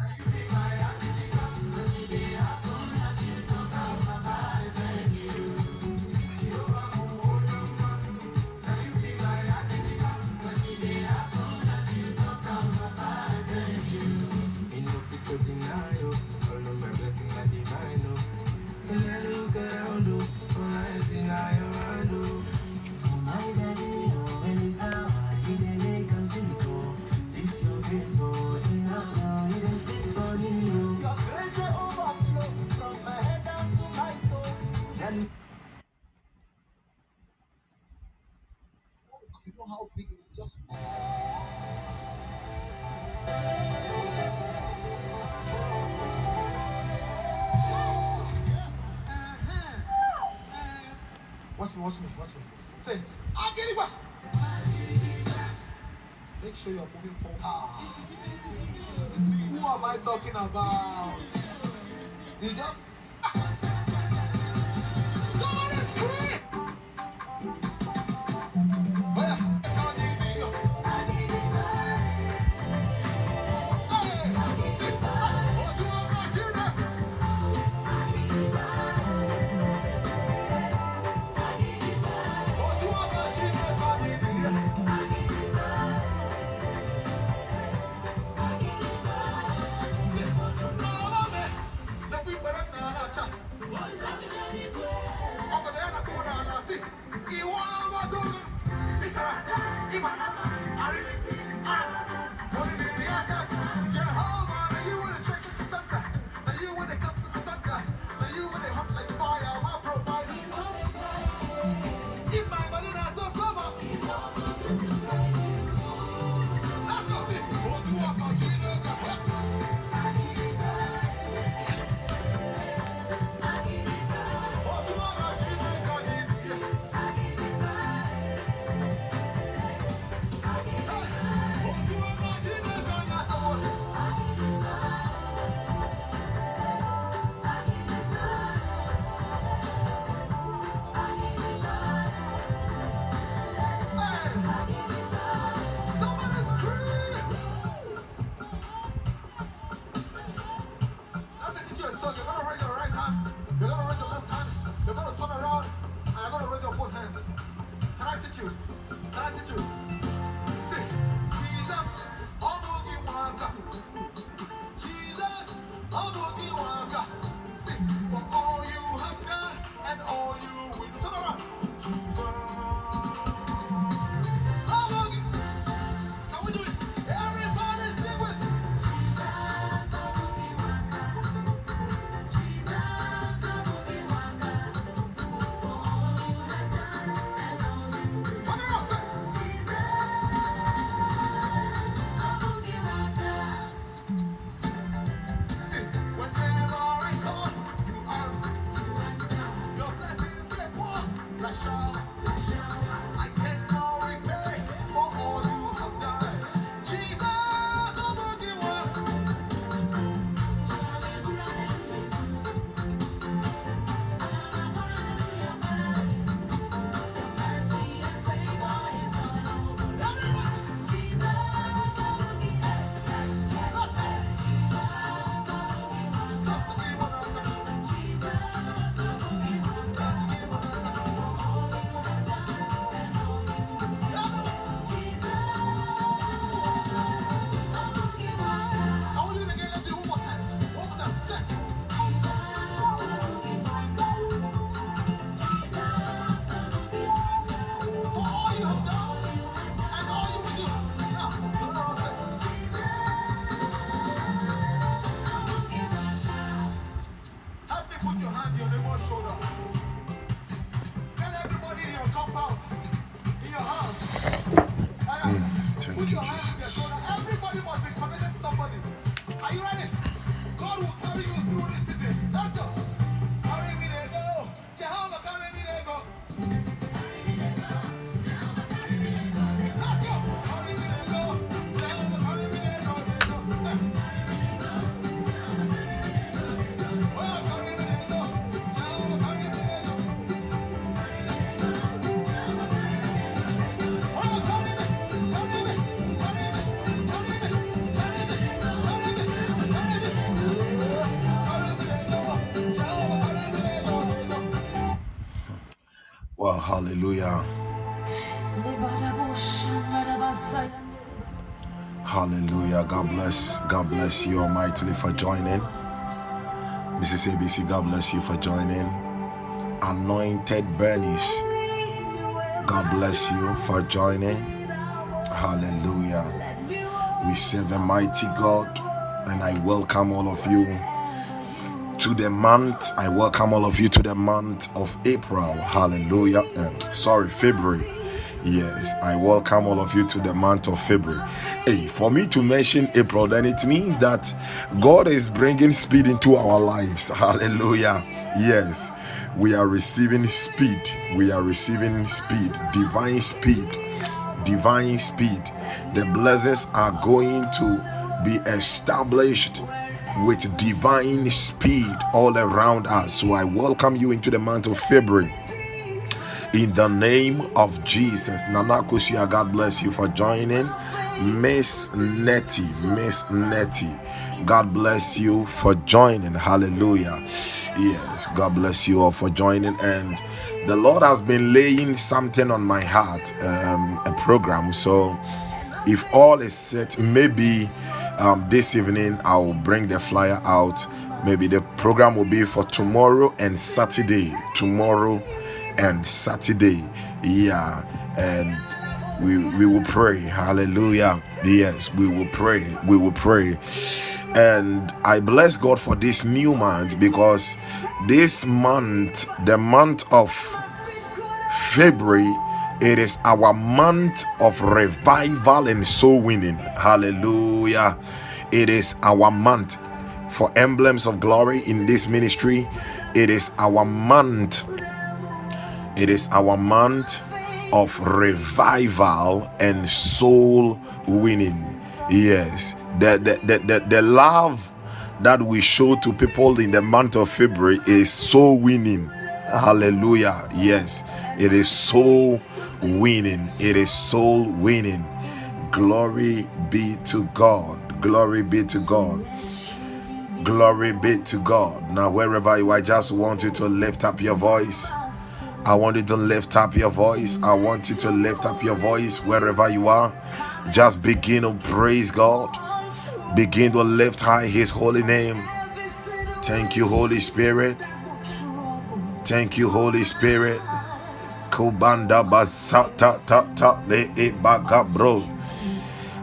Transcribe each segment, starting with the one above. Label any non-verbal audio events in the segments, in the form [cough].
Thank you. watch me, watch it. Say, Agiriba! Make sure you're moving forward. Ah. Who am I talking about? attitude. Hallelujah. Hallelujah. God bless. God bless you almightily for joining. Mrs. ABC, God bless you for joining. Anointed Bernice, God bless you for joining. Hallelujah. We serve a mighty God, and I welcome all of you to the month. I welcome all of you to the month of April. Hallelujah. Uh, sorry, February. Yes, I welcome all of you to the month of February. Hey, for me to mention April, then it means that God is bringing speed into our lives. [laughs] Hallelujah. Yes, we are receiving speed. We are receiving speed, divine speed, divine speed. The blessings are going to be established with divine speed all around us. So I welcome you into the month of February. In the name of Jesus. Nana Kusia, God bless you for joining. Miss Nettie, Miss Nettie, God bless you for joining. Hallelujah. Yes, God bless you all for joining. And the Lord has been laying something on my heart, um, a program. So if all is set, maybe um, this evening I'll bring the flyer out. Maybe the program will be for tomorrow and Saturday. Tomorrow and Saturday. Yeah, and we we will pray. Hallelujah. Yes, we will pray. We will pray. And I bless God for this new month because this month, the month of February, it is our month of revival and soul winning. Hallelujah. It is our month for emblems of glory in this ministry. It is our month it is our month of revival and soul winning. Yes, the, the, the, the, the love that we show to people in the month of February is soul winning. Hallelujah. Yes, it is soul winning. It is soul winning. Glory be to God. Glory be to God. Glory be to God. Now, wherever you are, I just want you to lift up your voice. I want you to lift up your voice. I want you to lift up your voice wherever you are. Just begin to praise God. Begin to lift high His holy name. Thank you, Holy Spirit. Thank you, Holy Spirit. Kubanda basata ta ta le e baga bro.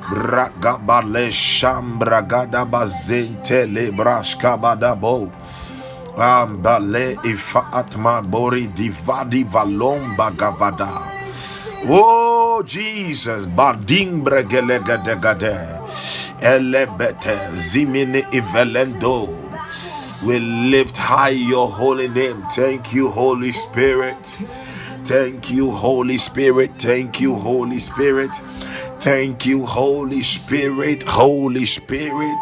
Bragabale shambragada bazente le brashka badabo. Ambale ifaatma bori divadi valomba gavada. Oh Jesus, badim bregelegade elebete zimini ivelendo. We lift high your holy name. Thank you, Holy Spirit. Thank you, Holy Spirit. Thank you, Holy Spirit. Thank you, Holy Spirit, Holy Spirit.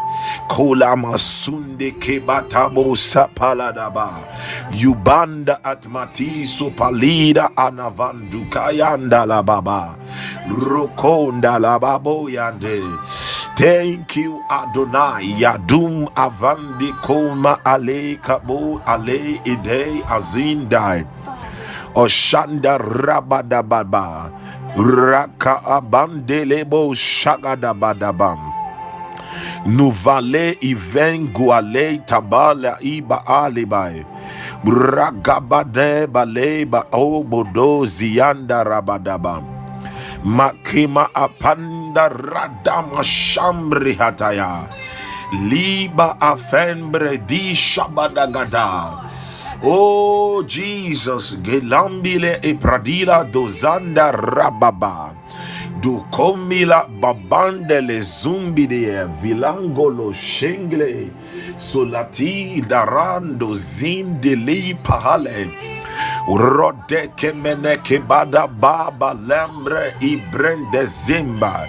Kula masunde kebatabo sapaladaba. Yubanda atmatiso palida anavandu kayanda la baba. Rokonda la babo yande. Thank you, Adonai. Yadum avandi koma ale kabo ale ide azindai. Oshanda rabadababa. Raka abandelebo shagadabadabam. Nuvale even guale tabala iba alibai. Ragabade baleba obodo zianda rabadabam. Makima apanda radama shambri hataya. Liba afembre di shabadagada. Oh Jesus, gelambile e pradila dozanda rababa. Du komila babande le zumbide vilangolo shengle solati darando zindili pahale. Rode kemene kebada baba lembre ibrende zimba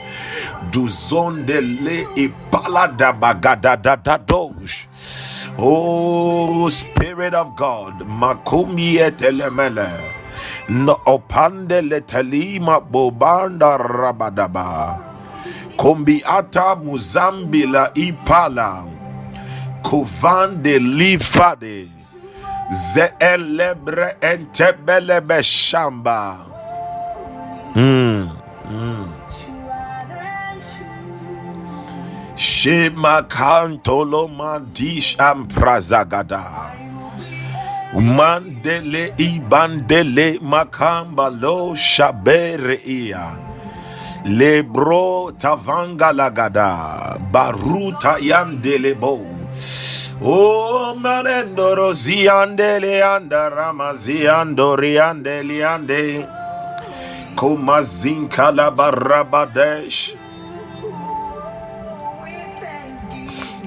duzonde le ipalada bagada da da dosh. Oh Spirit of God, makumi etelemele. No opande letalima bobanda rabadaba. Kombiata muzambila ipala. Kovande livade. Zeelebre entebelebe shamba. Hmm. Hmm. Shema kantoloma dish and prazagada. Mandele ibandele makamba lo shabere iya. Lebro tavanga lagada. Baruta yandelebo. Oh manendoro ziandele anda ramaziando andeli ande kumazin kalabarabadesh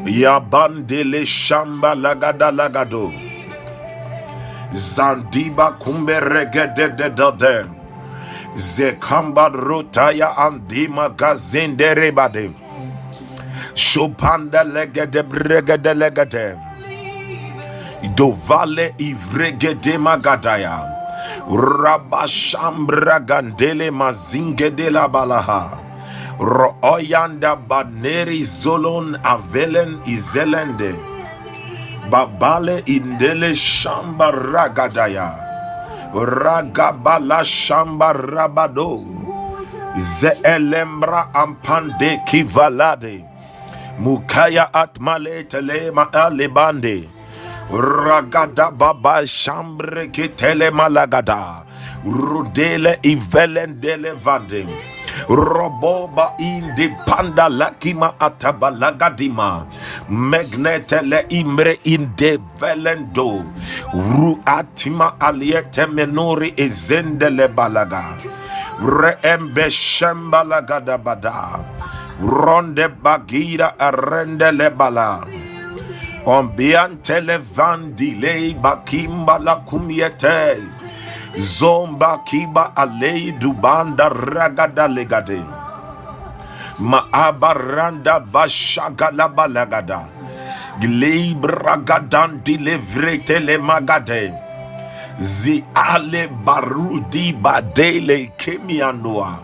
yabandele shamba lagada lagado. Zandiba kumbe regedededede zekamba rutaya andima gazenderebade Shopanda legede bregede legede. Dovale ivregede magadaya. Rabashambra gandele mazinge de la balaha. Royanda baneri zolon avelen izelende. Babale indele shamba ragadaya. Ragabala shamba rabado. Ze elembra ampande kivalade. Mukaya atmale telema alebande. Ragada baba shambre kitele malagada. Rudele ivelendele vande. Roboba indi panda lakima atabalagadima. Magnetele imre inde velendo. Ruatima aliete menori ezendele balaga. Reembe shembalagada bada. Ronde bagira arende lebala. Ombiantele vandile bakimba la kumiete. Zomba kiba alei dubanda ragada legade. Maabaranda bashaga la balagada. Glibragadan dilevrete le magade. Zi ale barudi badele kemianua.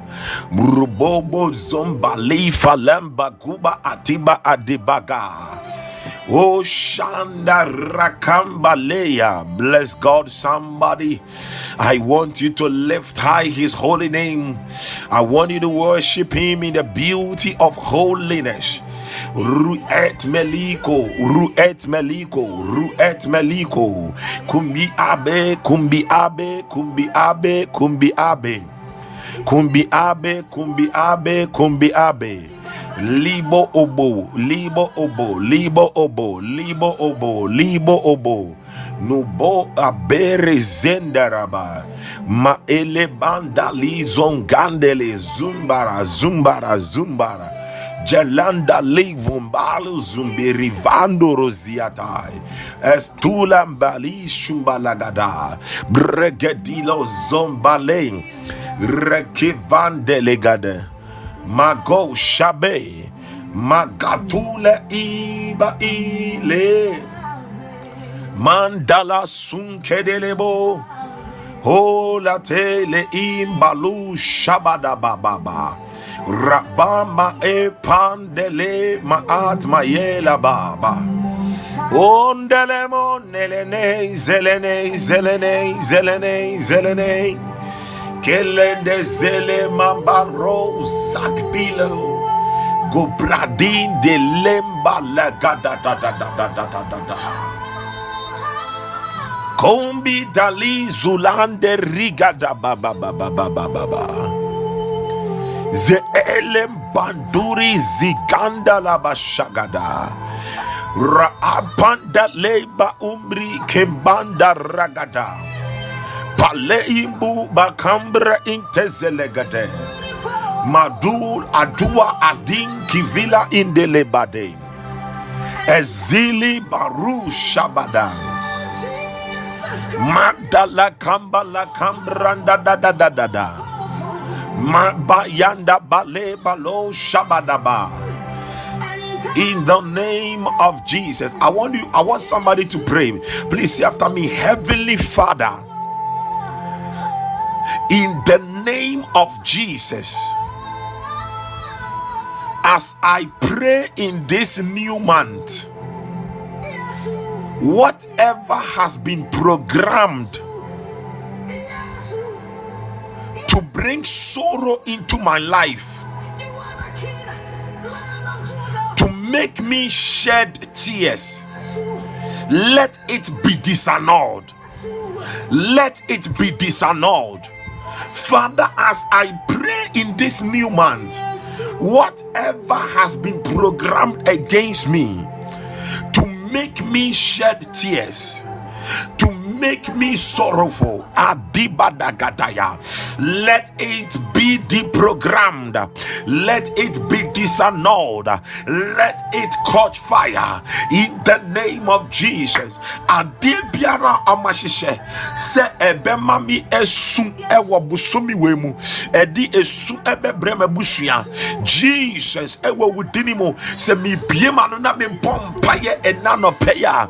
Murubobo zomba leifa lemba kuba atiba adibaga. Oh Shanda Rakambaleya. Bless God, somebody. I want you to lift high his holy name. I want you to worship him in the beauty of holiness. Ruet Meliko, Ruet Meliko, Ruet Meliko, Kumbi Abe, Kumbi Abe, Kumbi Abe, Kumbi Abe, Kumbi Abe, Kumbi Abe, Kumbi Abe. Libo obo, libo obo, libo obo, libo obo, libo obo. Nubo abere zendaraba. Ma ele banda li zongandele zumbara, zumbara, zumbara. Jalanda levumbalo zumbiri vando roziatai. Estula mbali shumbalagada. Bregedilo zombale. Rekivandelegade. Mago shabe. Magatule iba ile. Mandala sunkedelebo. Hola tele imbalu shabada bababa. Rabama e pandele maat mayela baba. Ondele monelene zelene zelene zelene zelene. Kelende zele mambaro zakdilo. Gobradin de lemba la gada da da da da da da da da. Kombi dali zulande rigada ba ba ba ba ba ba ba ba. Ze elem banduri ziganda la. Raapanda leba umri kembanda ragada. Pale imbu bakambra intezelegade. Madul adua adin kivila indelebade. Ezili baru shabada. Mandala kamba la kambranda da da da da da. In the name of Jesus, I want you. I want somebody to pray. Please say after me, Heavenly Father. In the name of Jesus, as I pray in this new month, whatever has been programmed to bring sorrow into my life, to make me shed tears, let it be disannulled. Let it be disannulled. Father, as I pray in this new month, whatever has been programmed against me to make me shed tears, to make me sorrowful. Let it be deprogrammed. Let it be disannulled. Let it catch fire. In the name of Jesus. Amashishe se ebema mi esu wemu. Edi esu ebe breme Jesus mu. Se mi peya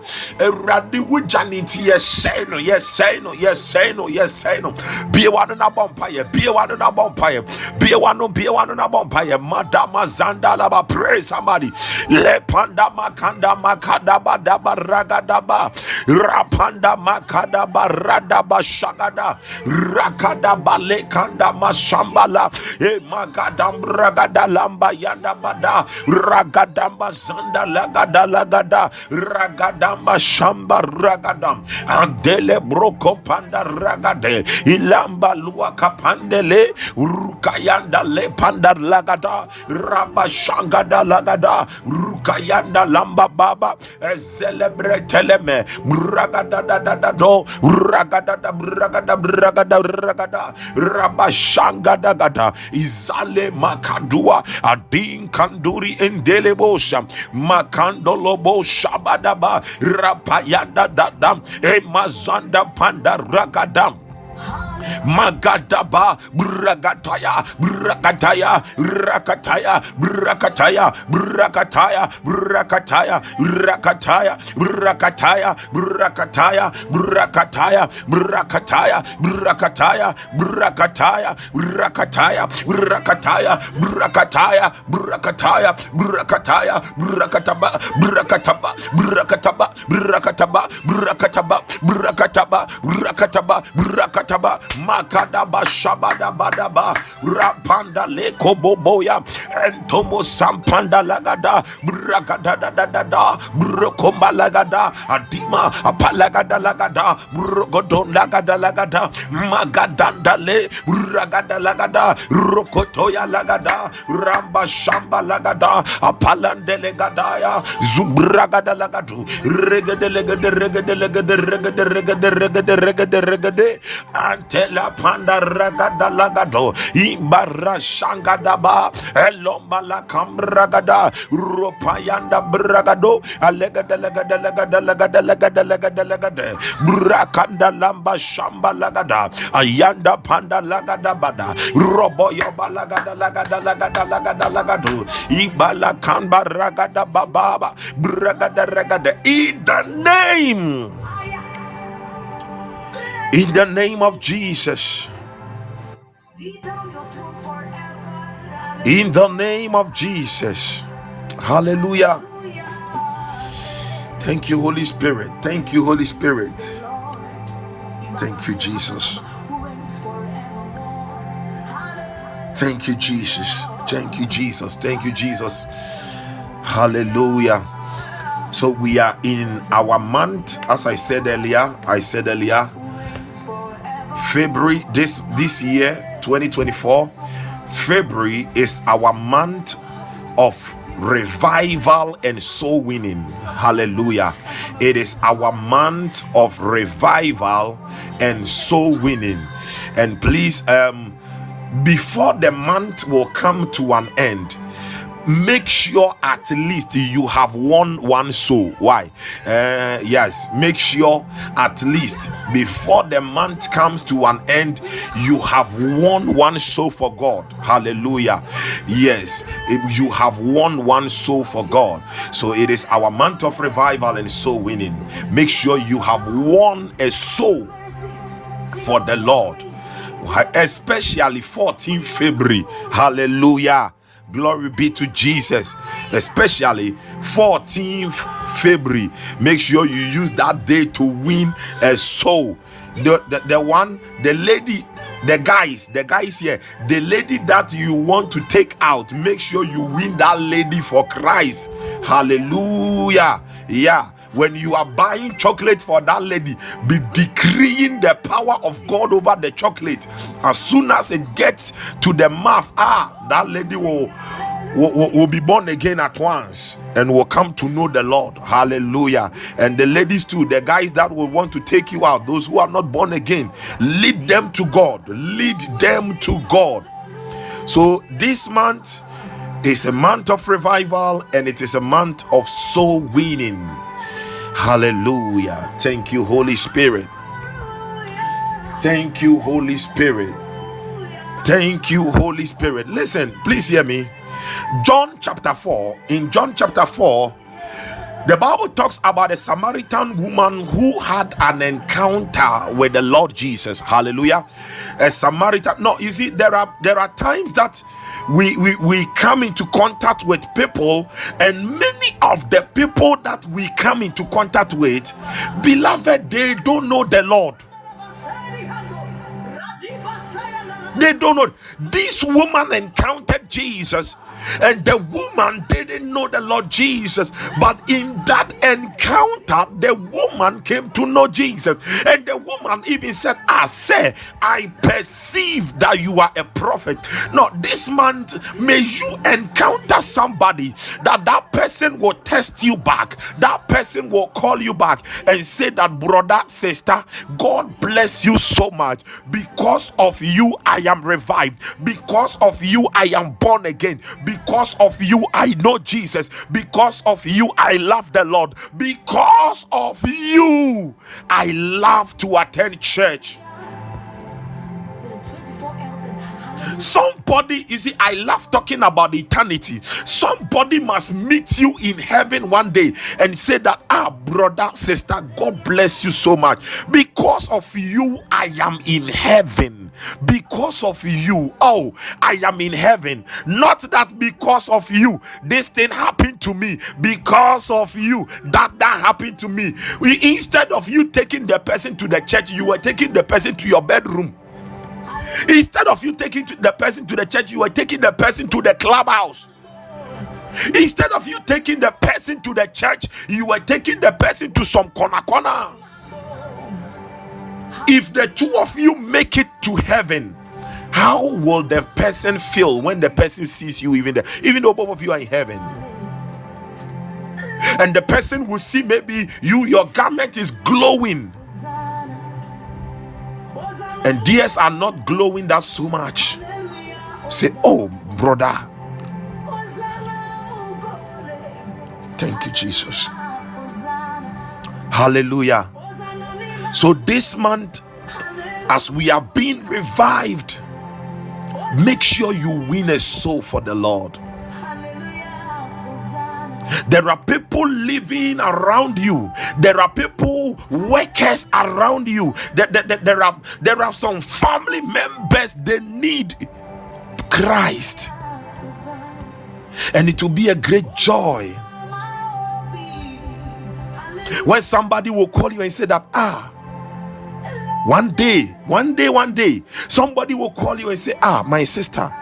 mpaeɛ bie wa no bie wa no na bɔ mpaeɛ madama zanda laba pray somebody. Lepanda makanda makadaba daba ragadaba rapanda makadaba radaba shagada. Rakadaba lekanda masambala e magadam ragada lamba yanda bada. Ragadamba zanda lagada lagada. Ragadamba shamba ragadam adele broko panda ragade. Ilamba lua kapandele rukayanda le panda lagada rabashangada lagada rukayanda lamba baba celebreteleme ragada da da da do ragada da ragada ragada ragada rabashangada gada. Izale makadua adin kanduri endelebosha makandolobo shabadaba rapayanda dadam emazanda panda ragadam Magadaba Bragataya Brakataya Rakataya Brakataya Brakataya Brakataya Rakataya Brakataya Brakataya Brakataya Brakataya Brakataya Brakataya Rakataya Rakataya Brakataya Brakataya Brakataya Brakataba Brakataba Brakataba Brakataba Brakataba Brakataba Brakataba Brakataba. Makadaba Shabada Badaba Rapanda Leko Boboya Entomo Sampanda Lagada. Brakada da da da Brokomba Lagada. Adima Apalagada Lagada Brogodon Lagada Lagada. Magadanda Le Ragada Lagada. Rokotoya Lagada. Ramba Shamba Lagada. Apalande Legadaya Zumbragada Lagadu Antela ragada lagado imbara shangada elomba la kamragada ropayanda bragado alegada lagada lagada lagada lagada lagada lagada brakanda lamba shamba lagada ayanda panda lagada bada roboyo balagada lagada lagada lagada lagado ibala kamba ragada bababa bragada ragada in the name in the name of Jesus. In the name of Jesus. Hallelujah. Thank you, Holy Spirit. Thank you, Holy Spirit. Thank you, Jesus. Thank you, Jesus. Thank you, Jesus. Thank you, Jesus. Hallelujah. So we are in our month, as I said earlier. I said earlier, February this this year 2024 February is our month of revival and soul winning. Hallelujah. It is our month of revival and soul winning. And please um before the month will come to an end make sure at least you have won one soul. Why? Uh, yes make sure at least before the month comes to an end you have won one soul for god. Hallelujah. Yes you have won one soul for god. So it is our month of revival and soul winning. Make sure you have won a soul for the lord. Especially 14 february. Hallelujah Glory be to Jesus. Especially 14th February. Make sure you use that day to win a soul. The, the, the one, the lady, the guys, the guys here, the lady that you want to take out, make sure you win that lady for Christ. Hallelujah. Yeah when you are buying chocolate for that lady, be decreeing the power of God over the chocolate. As soon as it gets to the mouth, ah, that lady will. Will, will, be born again at once and will come to know the Lord. Hallelujah. And the ladies, too, the guys that will want to take you out, those who are not born again, lead them to God. Lead them to God. So, this month is a month of revival and it is a month of soul winning. Hallelujah. Thank you, Holy Spirit. Thank you, Holy Spirit. Thank you, Holy Spirit. Listen, please hear me. John chapter 4. In John chapter 4, the Bible talks about a Samaritan woman who had an encounter with the Lord Jesus. Hallelujah. A Samaritan. No, you see, there are there are times that we, we we come into contact with people, and many of the people that we come into contact with, beloved, they don't know the Lord. They don't know. This woman encountered Jesus and the woman didn't know the Lord Jesus, but in that encounter, the woman came to know Jesus, and the woman even said, ah, I say, I perceive that you are a prophet. Now, this month, may you encounter somebody that that person will test you back, that person will call you back and say that, brother, sister, God bless you so much. Because of you, I am revived, because of you, I am born again. because of you, I know Jesus. Because of you, I love the Lord. Because of you, I love to attend church. Somebody, you see, I love talking about eternity. Somebody must meet you in heaven one day and say that, ah, brother, sister, God bless you so much. Because of you, I am in heaven. Because of you, oh, I am in heaven. Not that because of you, this thing happened to me. Because of you, that that happened to me. We, instead of you taking the person to the church, you were taking the person to your bedroom. Instead of you taking the person to the church, you are taking the person to the clubhouse. Instead of you taking the person to the church, you are taking the person to some corner corner. If the two of you make it to heaven, how will the person feel when the person sees you even there, even though both of you are in heaven? And the person will see maybe you, your garment is glowing and theirs are not glowing that so much. Say, oh, brother. Thank you, Jesus. Hallelujah. So, this month, as we are being revived, make sure you win a soul for the Lord. There are people living around you. There are people, workers around you. There, there, there, are, there are some family members, they need Christ. And it will be a great joy when somebody will call you and say that, ah, one day, one day, one day, somebody will call you and say, ah, my sister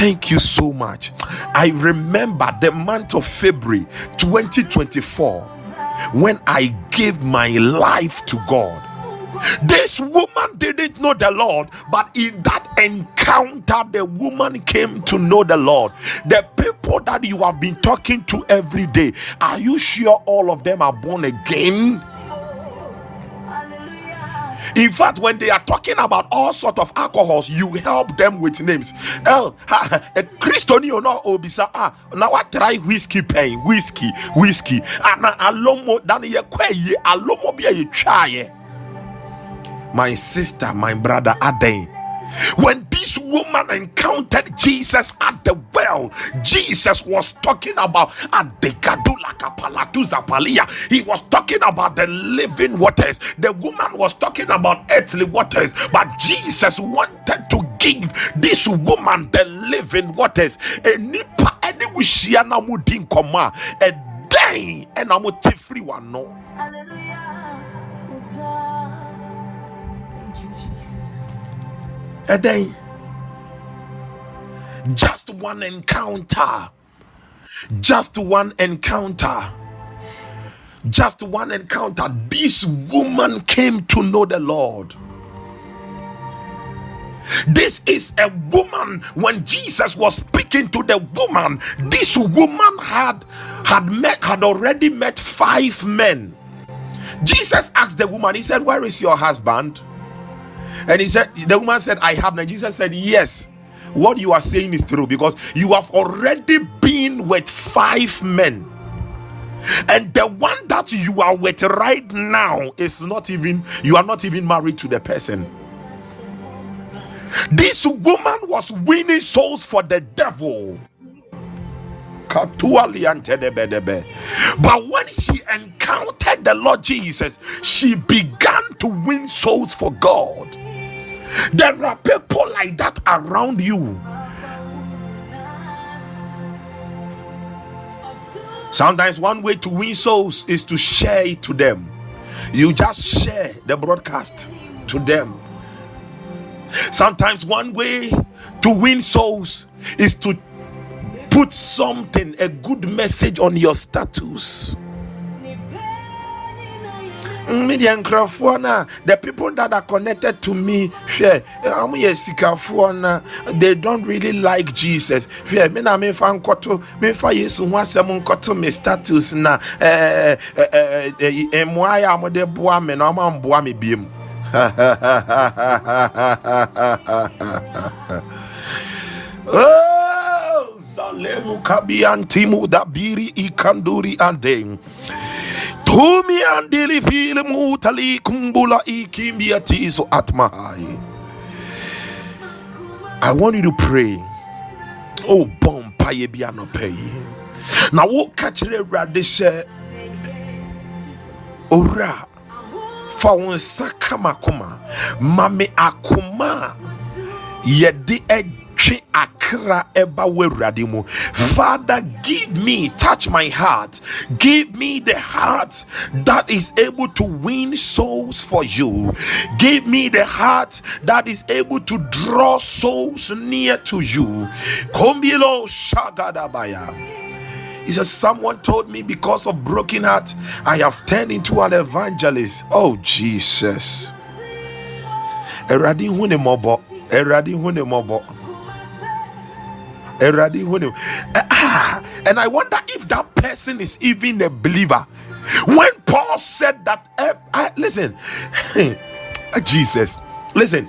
Thank you so much. I remember the month of February 2024 when I gave my life to God. This woman didn't know the Lord, but in that encounter, the woman came to know the Lord. The people that you have been talking to every day, are you sure all of them are born again? In fact, when they are talking about all sort of alcohols, you help them with names. El, a Christoni or not obisa ah now I try whiskey pain, whiskey, whiskey. Ana alomo dan ye kwe alomo bi ye try. My sister, my brother Aden. When this woman encountered Jesus at the well, Jesus was talking about he was talking about the living waters. The woman was talking about earthly waters, but Jesus wanted to give this woman the living waters. Enipa ene wushia na mu di nkɔmmɔ a mo te firi. Hallelujah. Thank you, Jesus. ɛdɛn just one encounter. Just one encounter. Just one encounter. This woman came to know the lord. This is a woman. When jesus was speaking to the woman this woman had had met had already met five men. Jesus asked the woman he said where is your husband? And he said, The woman said, I have. And Jesus said, Yes, what you are saying is true because you have already been with five men. And the one that you are with right now is not even, you are not even married to the person. This woman was winning souls for the devil. But when she encountered the Lord Jesus, she began to win souls for God. There are people like that around you. Sometimes one way to win souls is to share it to them. You just share the broadcast to them. Sometimes one way to win souls is to put something, a good message on your status. Media nkurɔfoɔ no the people that are connected to me hwɛ ɔmo yɛ sikafoɔ no they don't really like jesus. Hwɛ me na mefa nkɔto mefa yesu ho asɛm nkɔto me status na ɛɛ ɛɛ ɛɛ mmoa yɛ a mode boa me na ɔmo amboa me biem. [laughs] Oh, Kabiantimu dabiri ikanduri ande. Tumi andili kumbula atmahai. I want you to pray. Oh, bompa ye bi anope. Na wo kachire sɛ owura fa wo nsa ka m'akoma ma me akoma a akra ɛba w'awurade mu father give me touch my heart give me the heart that is able to win souls for you give me the heart that is able to draw souls near to you kombilo shagadabaya he says, Someone told me because of broken heart, I have turned into an evangelist. Oh, Jesus. Eradi hune mobo. Eradi hune mobo. Eradi. Ah, and I wonder if that person is even a believer. When Paul said that, eh, ah, listen, [laughs] Jesus, listen,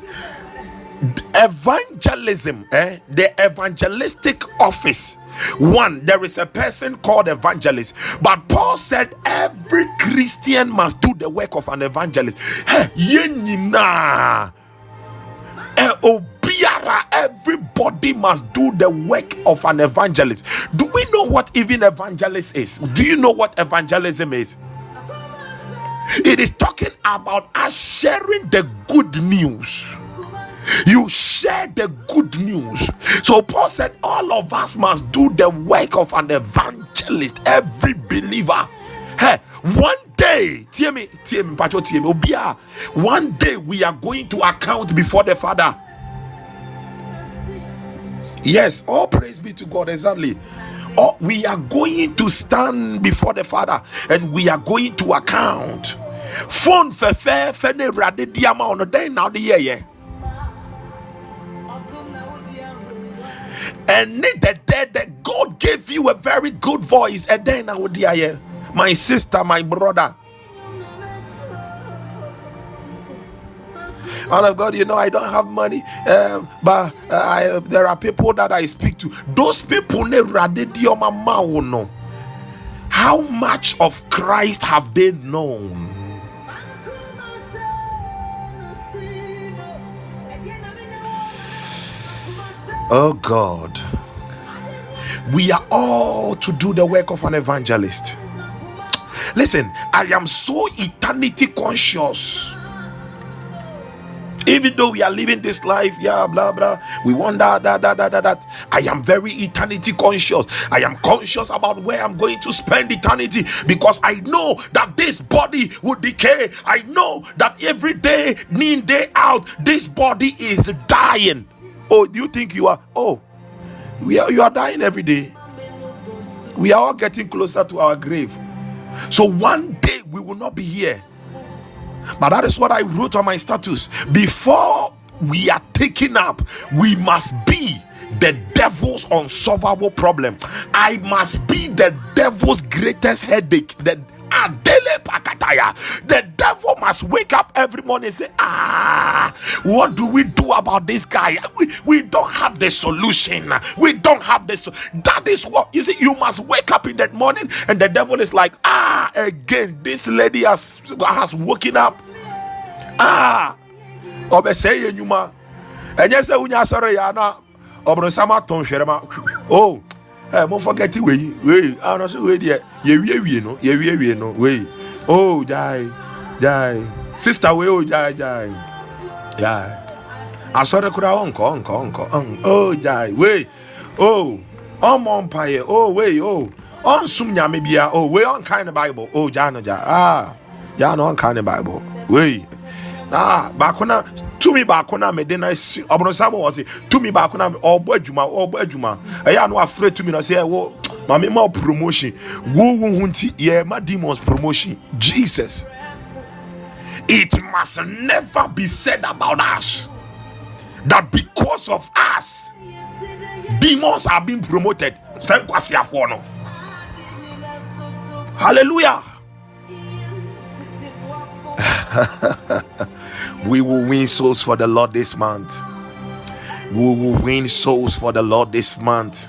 evangelism, eh, the evangelistic office. One, there is a person called evangelist, but Paul said every Christian must do the work of an evangelist. Hey, Eh, everybody must do the work of an evangelist. Do we know what even evangelist is? Do you know what evangelism is? It is talking about us sharing the good news you share the good news. So Paul said, All of us must do the work of an evangelist, every believer. Hey, one day. One day we are going to account before the Father. Yes, all praise be to God, exactly. We are going to stand before the Father and we are going to account. Phone fe fe fe ne diama ono den now the and the dead that God gave you a very good voice. And then I would hear my sister, my brother. Man of God, you know I don't have money, um, but uh, I, there are people that I speak to. Those people. How much of Christ have they known? Oh God. We are all to do the work of an evangelist. Listen, I am so eternity conscious. Even though we are living this life, yeah, blah blah, we that, that, that, that, that, that. I am very eternity conscious. I am conscious about where I'm going to spend eternity because I know that this body will decay. I know that every day, in day out, this body is dying. Oh, do you think you are? Oh, we are. You are dying every day. We are all getting closer to our grave. So one day we will not be here. But that is what I wrote on my status. Before we are taken up, we must be the devil's unsolvable problem. I must be the devil's greatest headache. The Adele Pakataya. The devil must wake up every morning and say, Ah, what do we do about this guy? We, we don't have the solution. We don't have this. That is what you see. You must wake up in that morning, and the devil is like, Ah, again, this lady has has woken up. Ah, ɔbɛsɛe yɛ nnwuma ɛnyɛ sɛ wonya asɔre yɛ ana ɔborɔnsam atɔ nhwɛrɛ ma o ɛ momfɔkɛte wei wei ano so wei deɛ yɛwiewie no yɛwiewie no wei Oh, jai, jai. Sister we oh jai jai. Jai. Asore kura oh, onko onko oh, onko. Oh jai. We. Oh. Omo mpaye. Oh we oh. On sum nyame bia. Oh we on kind of Bible. Oh jano jai. Ah. jano on kind of Bible. We. Ah, bakuna tumi bakuna na mede na si ɔbɔnɔ sábà tumi bakuna na ɔbɔ adwuma ɔbɔ adwuma ɛyɛ anu afre tumi na eh, wo. ɛwɔ maame ma promotion. Wo ho nti yɛ ma demons promotion. Jesus. It must never be said about us that because of us demons are being promoted. Sɛ nkwasiafoɔ no. Hallelujah. [laughs] We will win souls for the Lord this month. We will win souls for the Lord this month.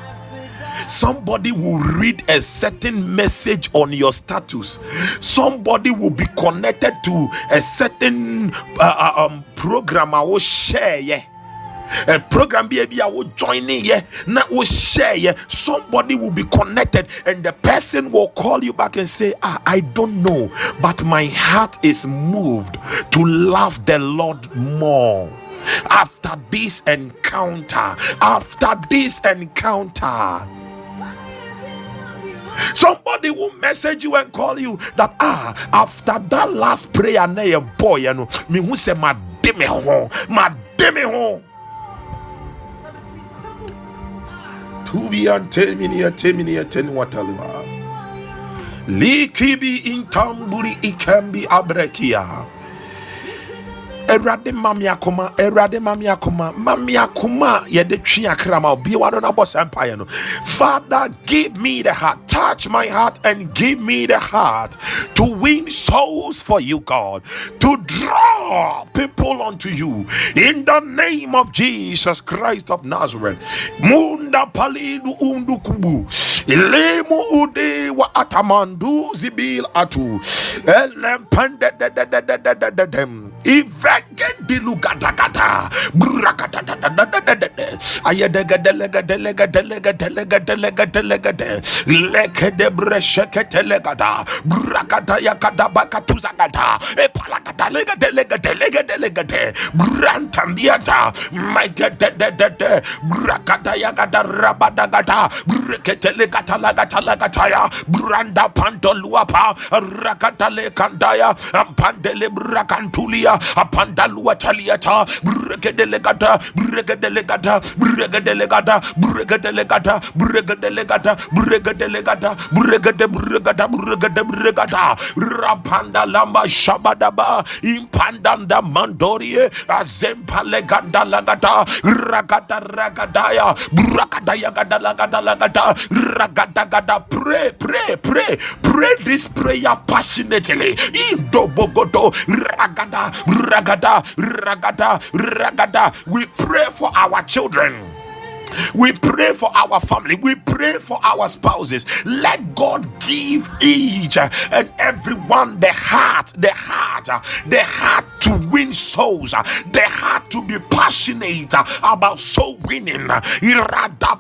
Somebody will read a certain message on your status. Somebody will be connected to a certain uh, uh, um, program I will share. Yeah. A program be I will join in yeah, not will share yeah. Somebody will be connected, and the person will call you back and say, Ah, I don't know, but my heart is moved to love the Lord more. After this encounter, after this encounter, Somebody will message you and call you that ah after that last prayer na your boy you know me who say my demi ho my demi ho. To be antemini antemini anteni wataliwa likibi intamburi ikambi abrekia Erade mami akoma, erade mami akoma, mami akoma, yede twi akrama obi wa no na boss empire no. Father, give me the heart, touch my heart and give me the heart to win souls for you, God, to draw people unto you in the name of Jesus Christ of Nazareth. Munda palidu undu kubu. Ilemu ude wa atamandu zibil atu. Elempende de de de de de de de dem. Ivegen dilu gada. Brakada da da da da da da da. Ayedega delega delega delega delega delega delega de. Leke de bresheke telegada. Brakada yakada bakatuza gada. Epalakada lega delega delega delega de. Brantambiata. Maike de de de de. Brakada rabada gada. Brekete lekatalagatalagataya branda pandoluapa rakatale kandaya ampandele brakantulia apandalua taliata brekedelegata brekedelegata brekedelegata brekedelegata brekedelegata brekedelegata bregede bregada bregede bregada rapanda lamba shabadaba impandanda mandorie azempale ganda lagata rakata rakadaya brakadaya gada lagada lagata Ragada gada. Pray, pray, pray. Pray this prayer passionately. Indobogodo. Ragada. Ragada. Ragada. Ragada. We pray for our children. We pray for our family. We pray for our spouses. Let God give each and everyone the heart, the heart, the heart to win souls, the heart to be passionate about soul winning. Ragada,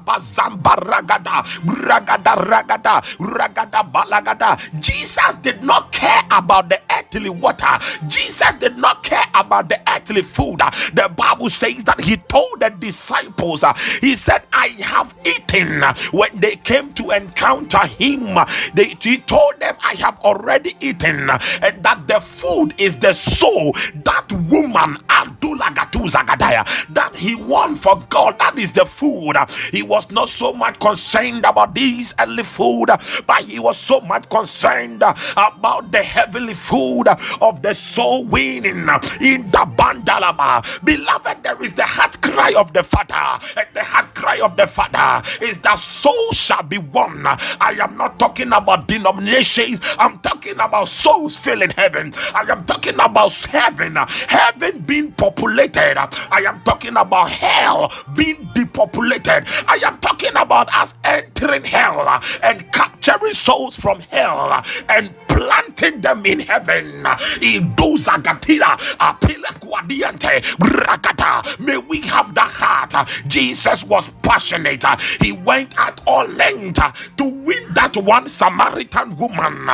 ragada, ragada, balagada. Jesus did not care about the earthly water. Jesus did not care about the earthly food. The Bible says that he told the disciples, he said, I have eaten. When they came to encounter him, they, he told them, I have already eaten, and that the food is the soul. That woman, Abdullah that he won for God, that is the food. He was not so much concerned about this earthly food, but he was so much concerned about the heavenly food of the soul winning in the bandalaba. Beloved, there is the heart cry of the Father, and the heart cry of the Father is that soul shall be won. I am not talking about denominations, I'm talking about souls filling heaven. I am talking about heaven, heaven being populated. I am talking about hell being depopulated. I am talking about us entering hell and capturing souls from hell and planting them in heaven. May we have the heart. Jesus was passionate. He went at all length to win that one Samaritan woman.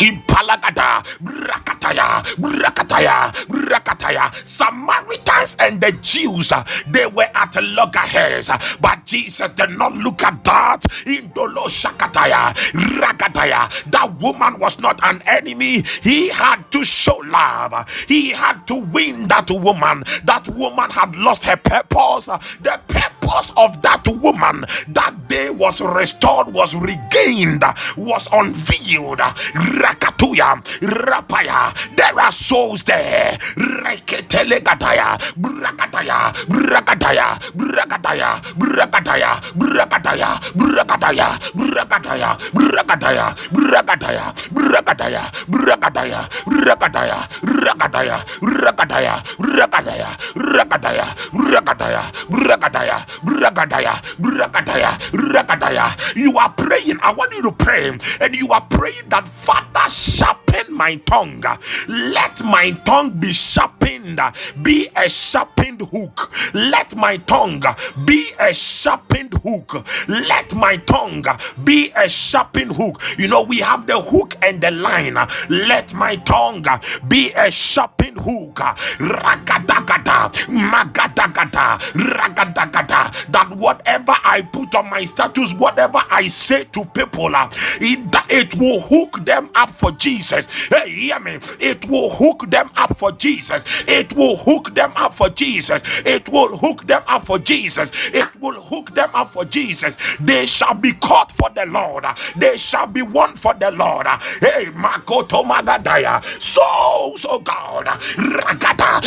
Impalagada, Brakataya, Brakataya, Brakataya. Samaritans and the Jews, uh, they were at loggerheads, uh, but Jesus did not look at that. Indolo Shakataya, Ragataya. That woman was not an enemy. He had to show love. He had to win that woman. That woman had lost her purpose. The purpose of that woman that day was restored, was regained, was unveiled. Rakatuya, Rapaya. There are souls there. Reketelegataya, Brakataya, Brakataya, Brakataya, Brakataya, Brakataya, Brakataya, Brakataya, Brakataya, Brakataya, Brakataya, Brakataya, Rakataya, Rakataya, Rakataya, Rakataya, Rakataya, Rakataya, Rakataya, Rakataya, Rakataya, Rakataya. You are praying. I want you to pray, and you are praying that Father sharpen my tongue. Let my tongue be sharpened, be a sharpened hook. Let my tongue be a sharpened hook. Let my tongue be a sharpened hook. You know, we have the hook and the line. Let my tongue be a sharpened hook. Ragadagada, magadagada, ragadagada. That whatever I put on my status, whatever I say to people, uh, in that it will hook them up for Jesus. Hey, hear me. It will hook them up for Jesus. It will hook them up for Jesus. It will hook them up for Jesus. It will hook them up for Jesus. They shall be caught for the Lord. They shall be won for the Lord. Hey, Makoto Magadaya. So, so God. Ragata.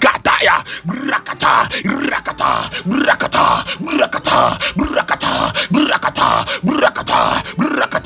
Gataya, Rakata, Rakata, Rakata, Rakata, Rakata, Rakata, Rakata, Rakata,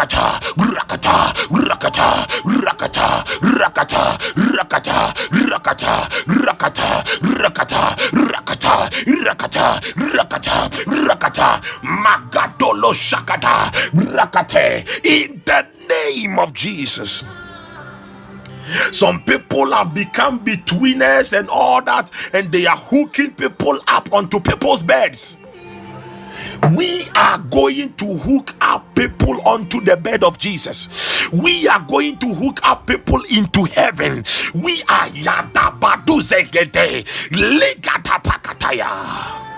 rakata, rakata, rakata, rakata, rakata, rakata, rakata, rakata, rakata, rakata, rakata, rakata, rakata, magadolo shakata, rakate, in the name of Jesus. Some people have become betweeners and all that, and they are hooking people up onto people's beds. We are going to hook up people onto the bed of Jesus. We are going to hook up people into heaven. We are yada badu zegede legata pakataya.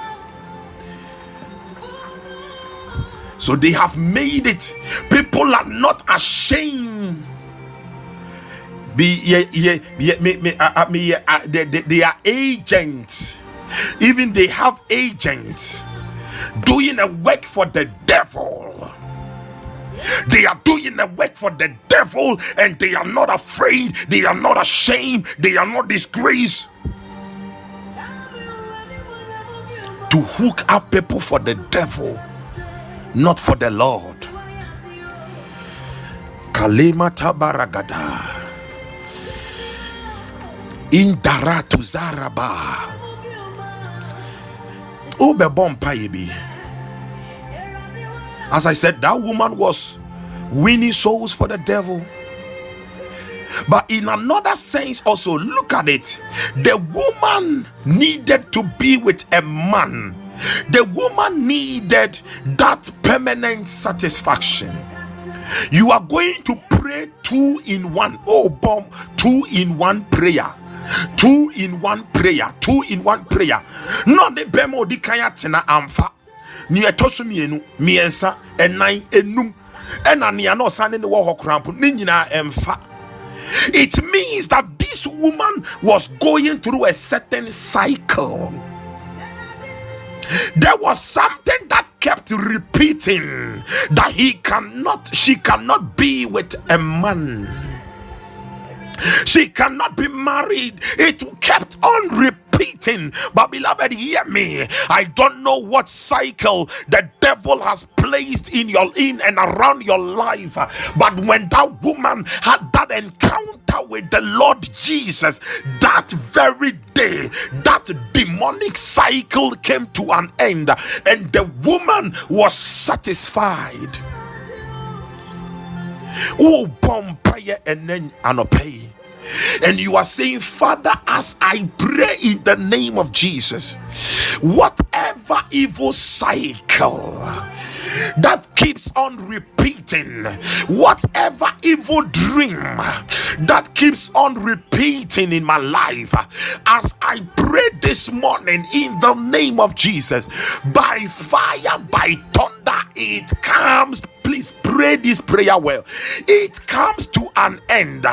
So they have made it. People are not ashamed they are agents even they have agents doing a work for the devil They are doing a work for the devil and they are not afraid, they are not ashamed, they are not disgraced to hook up people for the devil, not for the Lord. Kalima tabaragada. Indaratu zaraba. As I said, that woman was winning souls for the devil. But in another sense, also look at it. The woman needed to be with a man. The woman needed that permanent satisfaction. You are going to pray two in one. Oh, bomb, two in one prayer. Two in one prayer. Two in one prayer. The bemo di kaya tena amfa. Ni ɛtɔ so mmienu mmiɛnsa ɛnan enum ɛna nea na ɔsan ne ne wɔ hɔ ɛmfa it means that this woman was going through a certain cycle. There was something that kept repeating that he cannot, she cannot be with a man. She cannot be married. It kept on repeating. But, beloved, hear me. I don't know what cycle the devil has placed in your in and around your life. But when that woman had that encounter with the Lord Jesus, that very day, that demonic cycle came to an end, and the woman was satisfied. Oh, bompire and then anopay and you are saying, Father, as I pray in the name of Jesus, whatever evil cycle that keeps on repeating, whatever evil dream that keeps on repeating in my life, as I pray this morning in the name of Jesus, by fire, by thunder, it comes please pray this prayer well. It comes to an end.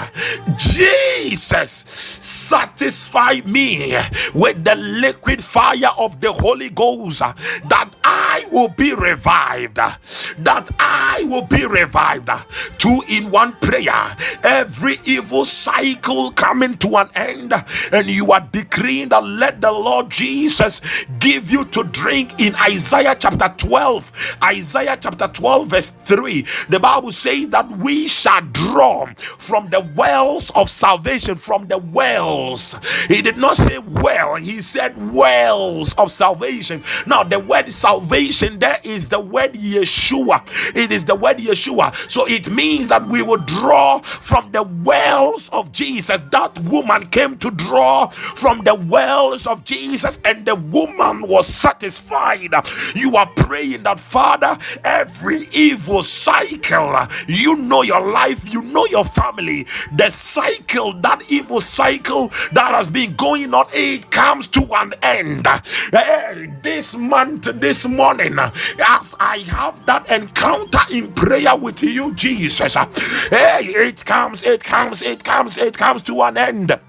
Jesus, satisfy me with the liquid fire of the Holy Ghost that I will be revived. That I will be revived. Two in one prayer. Every evil cycle coming to an end, and you are decreeing that let the Lord Jesus give you to drink in Isaiah chapter 12. Isaiah chapter 12, verse 3 the bible says that we shall draw from the wells of salvation from the wells. He did not say well he said wells of salvation. Now the word salvation there is the word yeshua. It is the word yeshua. So it means that we will draw from the wells of jesus. That woman came to draw from the wells of jesus and the woman was satisfied. You are praying that father every evil cycle. You know your life, you know your family. The cycle, that evil cycle that has been going on, it comes to an end. Hey, this month, this morning, as I have that encounter in prayer with you, Jesus, hey, it comes, it comes, it comes, it comes to an end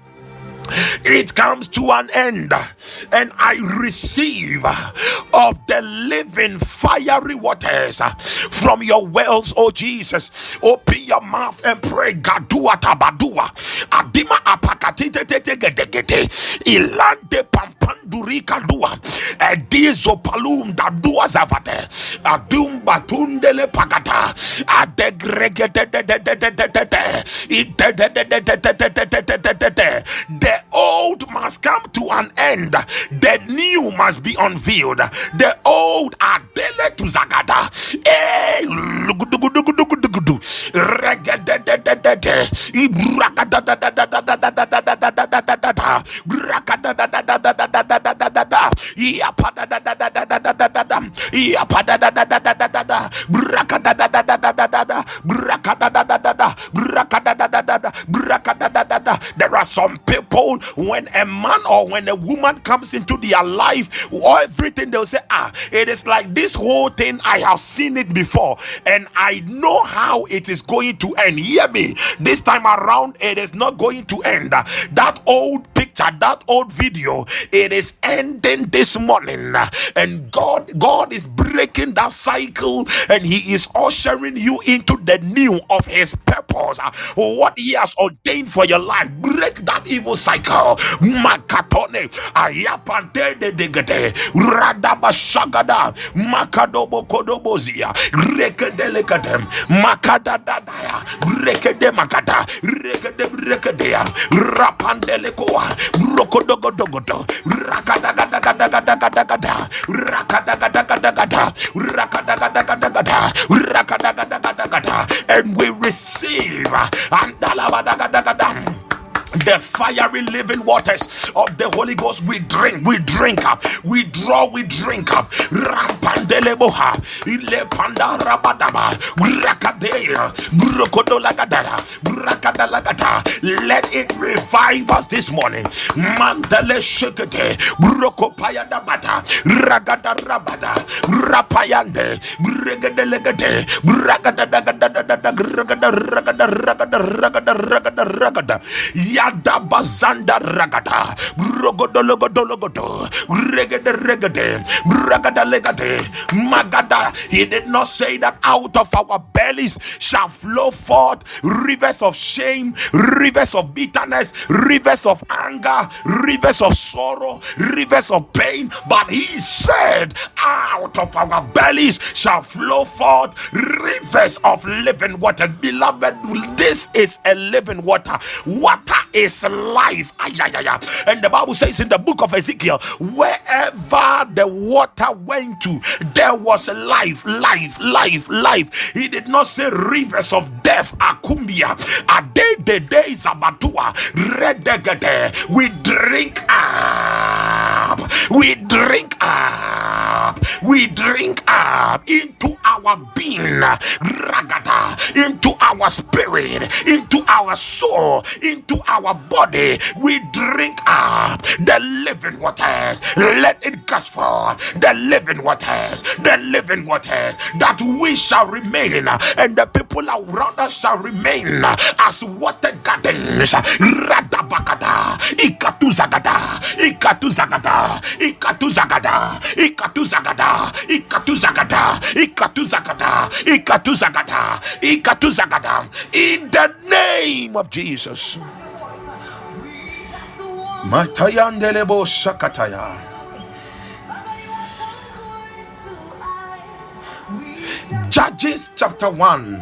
it comes to an end and I receive of the living fiery waters from your wells, oh Jesus. Open your mouth and pray. Gadua tabadua. Adima apakatite gede Ilande pampanduri kadua. Edizo palum dadua zavate. Adum batundele pagata. Adegregete the old must come to an end, the new must be unveiled. The old adele to zagada. Eh, gudu there are some people when a man or when a woman comes into their life everything they'll say ah it is like this whole thing. I have seen it before. And i know how it is going to end. Hear me, this time around, it is not going to end. That old picture that old video. It is ending this morning, and God, God is breaking that cycle, and He is ushering you into the new of His purpose. What He has ordained for your life, break that evil cycle. Makatone, makadobo kodobozia, makadadadaya, rekede makada, rekede rekedea, rapandelekoa, rokodogodogodo, rakadagadagadagadagada, rakadagadagada, rakadagadagada, rakadagadagada, and we receive. Andalabadagadagada the fiery living waters of the Holy Ghost. We drink, we drink up, we draw, we drink up. Rampandeleboha, ilepanda rabadaba, rakadea, brokodolagadara, brakadalagada. Let it revive us this morning. Mandele shekete, brokopaya dabada, ragada rabada, rapayande, bregadelegade, bragadadagadadada, ragada, ragada, ragada, ragada, ragada, ragada. Yada bazanda ragada. Rogodologodologodo. Regede regede. Ragada legade. Magada. He did not say that out of our bellies shall flow forth rivers of shame, rivers of bitterness, rivers of anger, rivers of sorrow, rivers of pain. But he said, out of our bellies shall flow forth rivers of living water. Beloved, this is a living water. Water is life. Ay, ay, ay. And the Bible says in the book of Ezekiel, wherever the water went to, there was life, life, life, life. He did not say rivers of death, akumbia, ade de days abatua, redegede. We drink up, we drink up, we drink up into our being, ragada, into our spirit, into our soul, into our body. We drink up the living waters. Let it gush forth the living waters, the living waters that we shall remain, and the people around us shall remain as watered gardens. Radabakada, ikatuzagada, ikatuzagada, ikatuzagada, ikatuzagada, ikatuzagada, ikatuzagada, ikatuzagada, ikatuzagada. In the name of Jesus. Matayandelebo Sakataya. Judges chapter 1.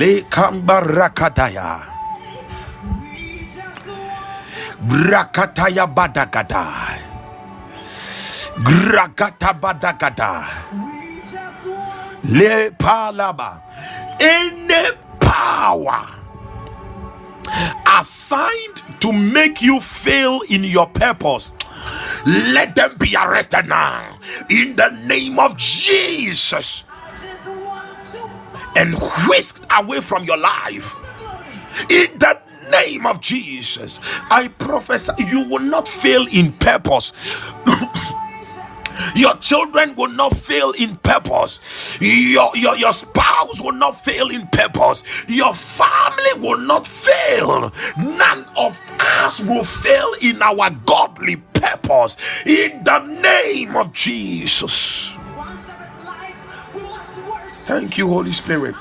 Le Kambarakadaya. Brakataya Badagada. Grakata Badagada. Le Palaba. Any power assigned to make you fail in your purpose let them be arrested now in the name of Jesus and whisked away from your life in the name of Jesus. I prophesy you will not fail in purpose. [clears throat] Your children will not fail in purpose. Your, your, your spouse will not fail in purpose. Your family will not fail. None of us will fail in our godly purpose. In the name of Jesus. Thank you, Holy Spirit.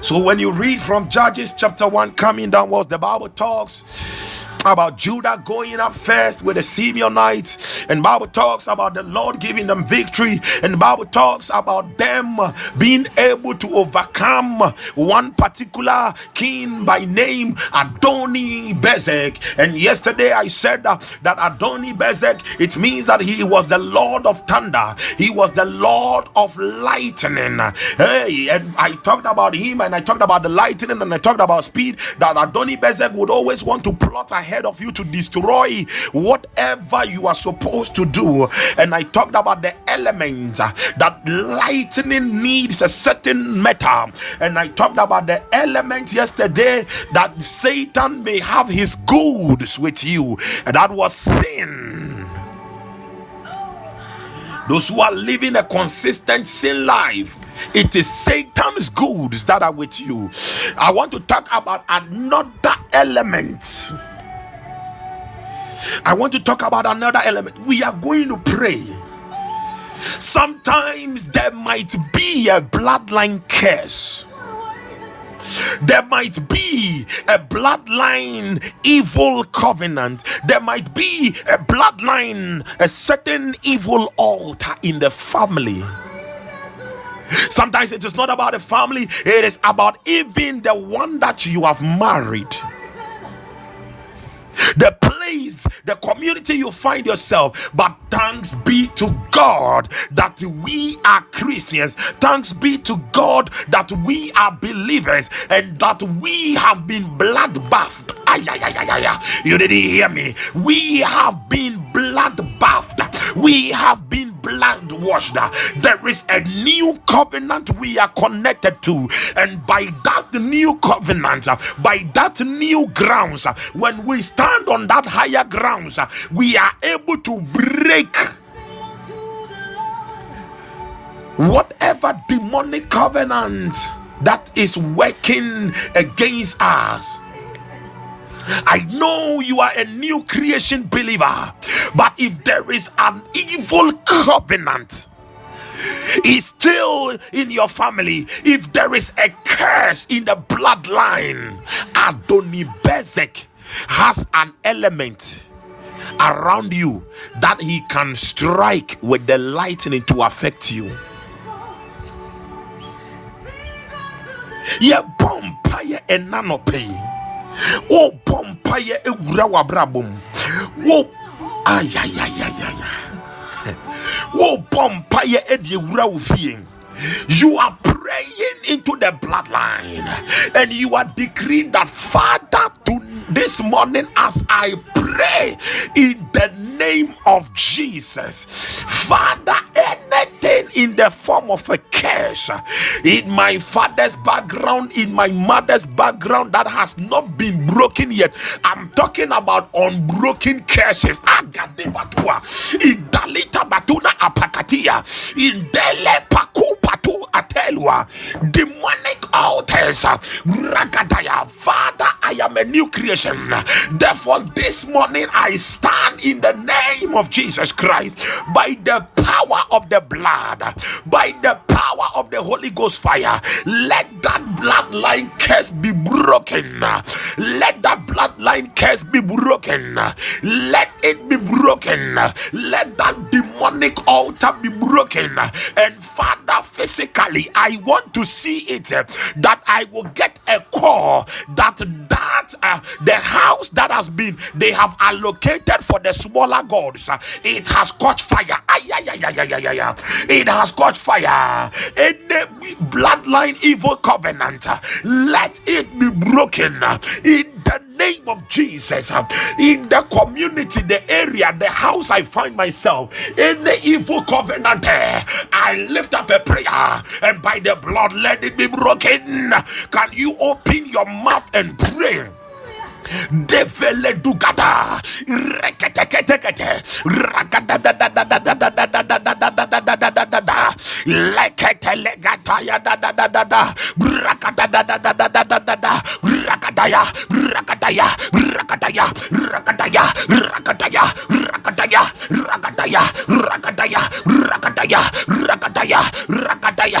So when you read from Judges chapter 1 coming downwards, the Bible talks about Judah going up first with the Simeonites, and Bible talks about the Lord giving them victory, and Bible talks about them being able to overcome one particular king by name Adoni Bezek. And yesterday I said that, that Adoni Bezek it means that he was the Lord of thunder, he was the Lord of lightning. Hey, and I talked about him, and I talked about the lightning, and I talked about speed. That Adoni Bezek would always want to plot ahead of you to destroy whatever you are supposed to do. And I talked about the elements uh, that lightning needs a certain metal. And I talked about the elements yesterday that Satan may have his goods with you, and that was sin. Those who are living a consistent sin life, it is Satan's goods that are with you. I want to talk about another element. I want to talk about another element. We are going to pray. Sometimes there might be a bloodline curse. There might be a bloodline evil covenant. There might be a bloodline, a certain evil altar in the family. Sometimes it is not about the family, it is about even the one that you have married the place, the community you find yourself. But thanks be to God that we are Christians. Thanks be to God that we are believers and that we have been bloodbathed. You didn't hear me. We have been bloodbathed. We have been blood washed. There is a new covenant we are connected to, and by that new covenant, by that new grounds, when we stand on that higher grounds, we are able to break whatever demonic covenant that is working against us. I know you are a new creation believer, but if there is an evil covenant, is still in your family, if there is a curse in the bloodline, Adoni Bezek has an element around you that he can strike with the lightning to affect you. Yeah, bompire and nanope. Oh, bompire ewura wabrabum. Oh, ayayayayaya. [laughs] Oh, bompire edi ewura wo fie. You are praying into the bloodline and you are decreeing that Father to this morning as I pray in the name of Jesus. Father, anything in the form of a curse in my father's background, in my mother's background that has not been broken yet. I'm talking about unbroken curses. In Dalita Batuna Apakatia, in Dele Paku Patu Atelua, demonic altars. Ragadaya, Father, I am a new Therefore, this morning I stand in the name of Jesus Christ by the power of the blood, by the power of the Holy Ghost fire. Let that bloodline curse be broken. Let that bloodline curse be broken. Let it be broken. Let that demonic altar be broken. And Father, physically, I want to see it that I will get a call that that uh, the house that has been they have allocated for the smaller gods, uh, it has caught fire. Ay, ay, ay, ay, ay, ay, ay. It has caught fire. Any bloodline evil covenant, uh, let it be broken in the name of Jesus. uh, In the community, the area, the house I find myself, any evil covenant there, I lift up a prayer and by the blood let it be broken. Can you open your mouth and pray? Devele dugada reketeketekete ragadadadadadadadadadadadadadadadadada leketelegata da da da da da ragadadadadadadadada ragadaya ragadaya ragadaya ragadaya ragadaya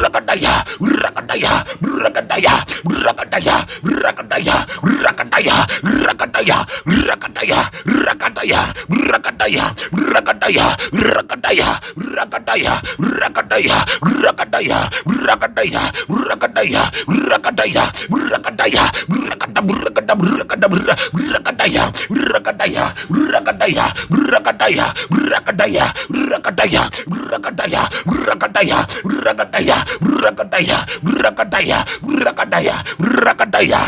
ragadaya ragadaya ragadaya ragadaya ragadaya ragadaya ragadaya ragadaya ragadaya ragadaya ragadaya ragadaya ragadaya ragadaya ragadaya ragadaya ragadaya ragadaya ragadaya ragadam ragadam ragadam ragadaya ragadaya ragadaya ragadaya ragadaya ragadaya ragadaya ragadaya ragadaya ragadaya ragadaya ragadaya ragadaya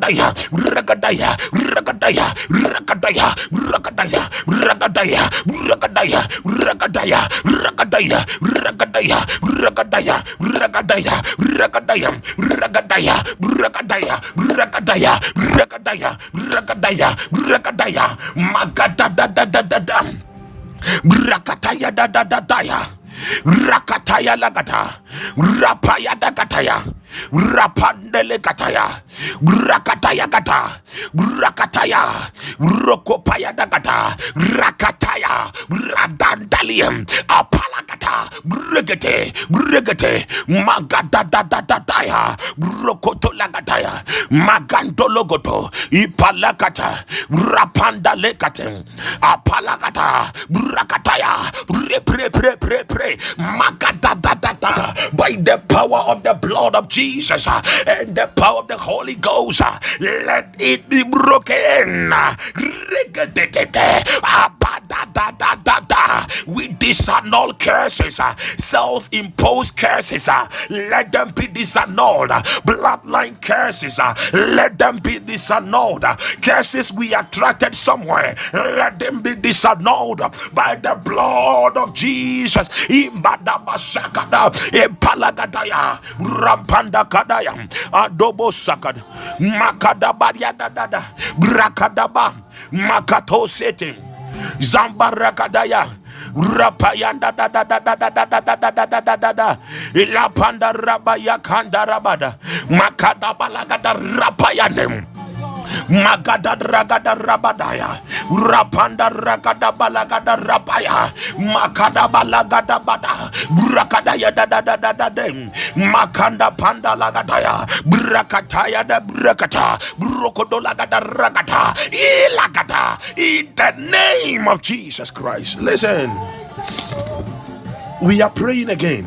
ragadaya, ragadaya, ragadaya, ragadaya, ragadaya, ragadaya, ragadaya, ragadaya, ragadaya, ragadaya, ragadaya, ragadaya, ragadaya, ragadaya, ragadaya, ragadaya, ragadaya, ragadaya, ragadaya, magada da da da da da. Rakataya da da da da ya. Rakataya lagata, Rapaya dagataya rapandele kataya. Rakataya gata. Rakataya. Rokopaya dagata rakataya. Radandalium. Apalagata regete. Regete. Magadadadadataya rokotolagataya magantologoto ipalakata rapandalekate apalagata rakataya. Repre pre pre pre. Da, by the power of the blood of Jesus uh, and the power of the Holy Ghost, uh, let it be broken. Abadadadadada. We disannul curses, uh, self-imposed curses. uh, Let them be disannulled. Bloodline curses. Let them be disannulled. Curses we attracted somewhere. Let them be disannulled by the blood of Jesus. Epalagadaya. Kadaya. Adobo sakad. Makadabaria dadada. Brakadaba. Makato sete. Zambarakadaya. Rapayanda da da da da da da da da da da da da da da Ilapanda rabaya kanda rabada Makada balagada rapayandem Magada ragada rabadaya Rapanda ragada balagada rapaya Makada balagada bada Brakadaya da da da da da dem Makanda panda lagadaya Brakataya da brakata Brokodo lagada ragata Ilagada In the name of Jesus Christ. Listen We are praying again.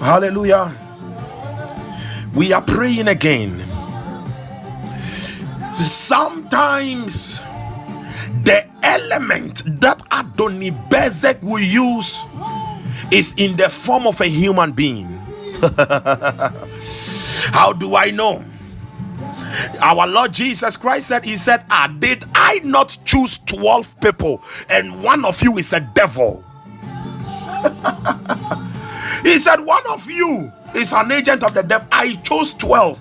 Hallelujah we are praying again. Sometimes the element that Adoni Bezek will use is in the form of a human being. [laughs] How do I know? Our Lord Jesus Christ said, He said, ah, Did I not choose 12 people and one of you is a devil? [laughs] he said, One of you is an agent of the devil. I chose 12.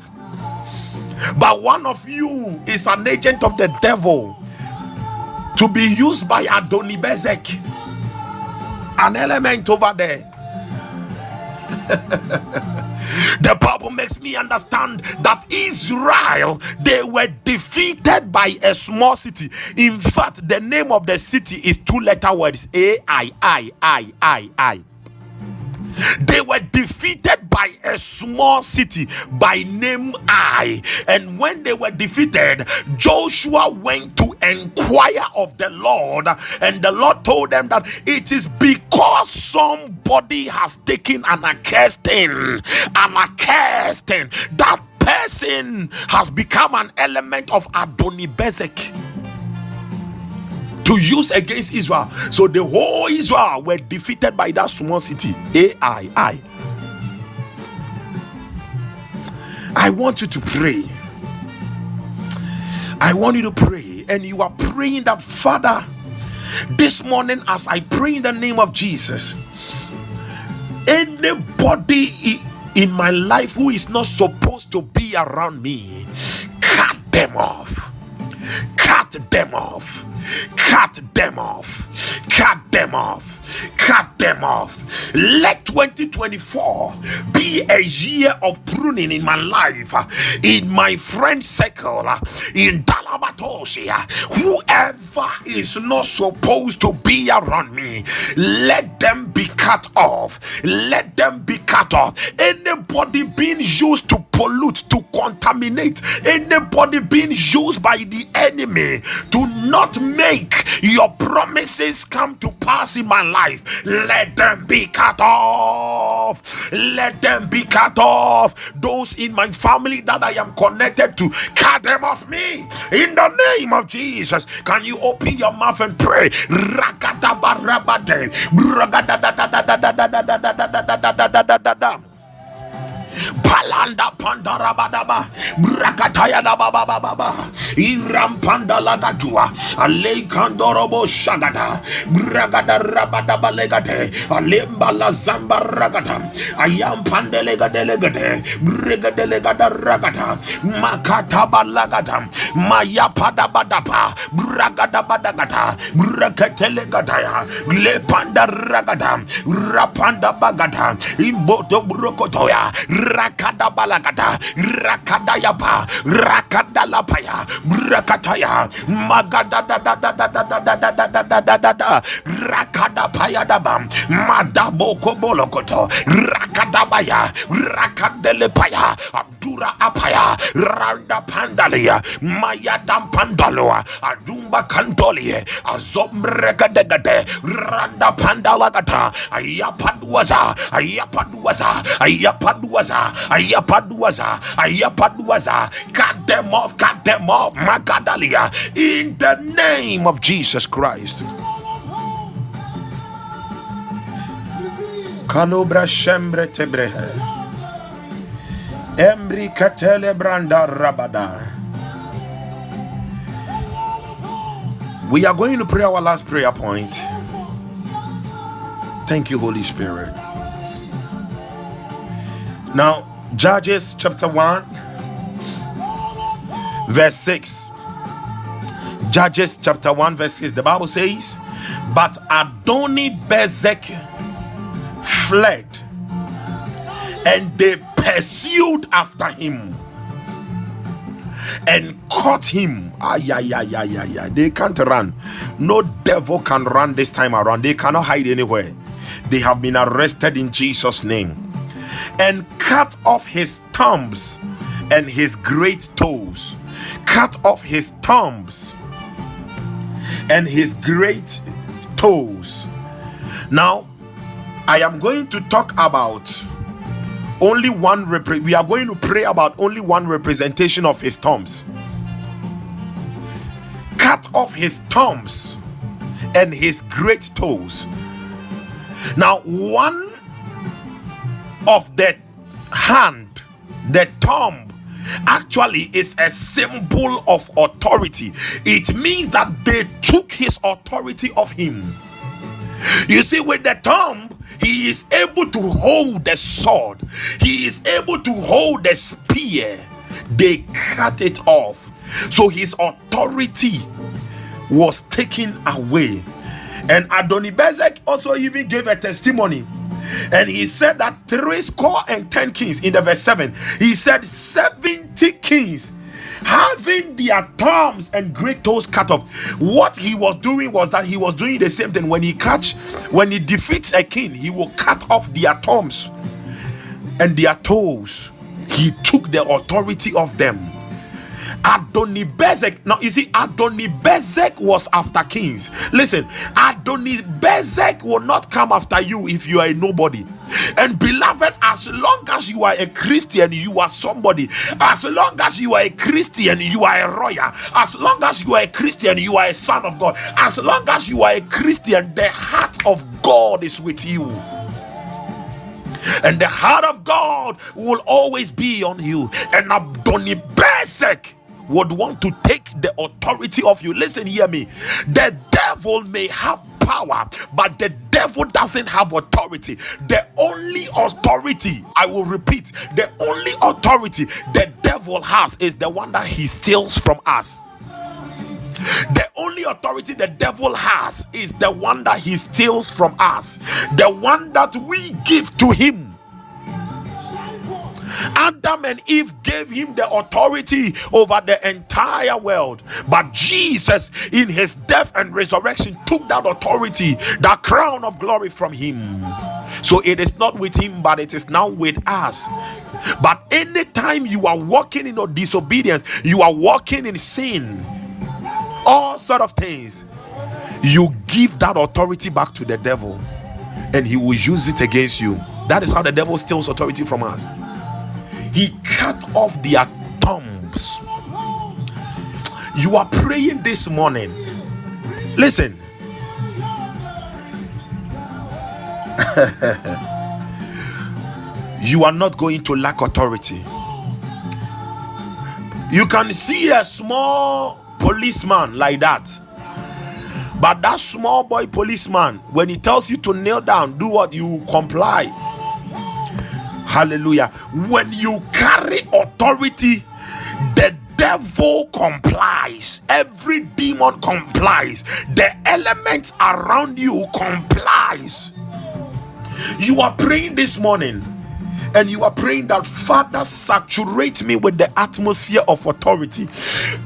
But one of you is an agent of the devil to be used by Adoni Bezek, an element over there. [laughs] the Bible makes me understand that Israel they were defeated by a small city. In fact, the name of the city is two letter words A I I I I I. They were defeated by a small city by name Ai. And when they were defeated, Joshua went to inquire of the Lord, and the Lord told them that it is because somebody has taken an accursed thing, an accursed thing. That person has become an element of Adoni Bezek to use against Israel. So the whole Israel were defeated by that small city. AI. I. I want you to pray. I want you to pray, and you are praying that Father, this morning, as I pray in the name of Jesus, anybody in my life who is not supposed to be around me, cut them off. Cut them off cut them off, cut them off, cut them off. Let 2024 be a year of pruning in my life, in my friend circle, in Dalabatosia. Whoever is not supposed to be around me, let them be cut off. Let them be cut off. Anybody being used to pollute, to contaminate, anybody being used by the enemy to not make your promises come to pass in my life, let them be cut off. Let them be cut off. Those in my family that I am connected to, cut them off me in the name of Jesus. Can you open your mouth and pray? palanda pandarabadaba brakataya dababababa irampanda lagatua bo shagata Brakada rabadaba legate alemba la zamba ragata ayampande legade legate bregade legada ragata makataba lagata mayapada badapa bragada badagata brakatele Le panda ragata rapanda bagata imboto brokotoya rakada balagata rakada yapa rakada lapaya brakataya magada da da da da da da da da da da da da da rakada baya rakadele paya adura apaya randa pandalia maya dam pandaloa adumba kantolie azomrekadegade randa pandalagata ayapaduaza ayapaduaza ayapaduaza ayapaduaza ayapaduaza cut them off cut them off magadalia in the name of jesus christ. Kalobra shembre tebrehe. Embri katele branda rabada. We are going to pray our last prayer point. Thank you holy spirit now judges chapter 1 verse 6 judges chapter 1 verse 6 the bible says but adoni bezek fled and they pursued after him and caught him. Ah, yeah, yeah, yeah, yeah, yeah. They can't run. No devil can run this time around. They cannot hide anywhere. They have been arrested in Jesus' name and cut off his thumbs and his great toes. Cut off his thumbs and his great toes. Now, I am going to talk about only one we are going to pray about only one representation of his thumbs. Cut off his thumbs and his great toes. Now, one of the hand, the thumb, actually is a symbol of authority. It means that they took his authority of him. You see, with the thumb, he is able to hold the sword, he is able to hold the spear. They cut it off. So his authority was taken away. And Adonibezek also even gave a testimony. And he said that three score and ten kings in the verse 7. He said 70 kings having their thumbs and great toes cut off. What he was doing was that he was doing the same thing. When he catch, when he defeats a king, he will cut off their thumbs and their toes. He took the authority of them. Adonibezek. Now, you see, Adonibezek was after kings. Listen, Adonibezek will not come after you if you are a nobody. And beloved, as long as you are a Christian, you are somebody. As long as you are a Christian, you are a royal. As long as you are a Christian, you are a son of God. As long as you are a Christian, the heart of God is with you and the heart of God will always be on you. And Abdoni Besek would want to take the authority of you. Listen, hear me. The devil may have power, but the devil doesn't have authority. The only authority, I will repeat, the only authority the devil has is the one that he steals from us. The only authority the devil has is the one that he steals from us, the one that we give to him. Adam and Eve gave him the authority over the entire world. But Jesus, in his death and resurrection, took that authority, that crown of glory from him. So it is not with him, but it is now with us. But anytime you are walking in disobedience, you are walking in sin, all sort of things, you give that authority back to the devil, and he will use it against you. That is how the devil steals authority from us he cut off their thumbs. You are praying this morning. Listen. [laughs] you are not going to lack authority. You can see a small policeman like that. But that small boy policeman, when he tells you to kneel down, do what you comply. Hallelujah. When you carry authority, the devil complies, every demon complies, the elements around you complies. You are praying this morning and you are praying that Father saturate me with the atmosphere of authority.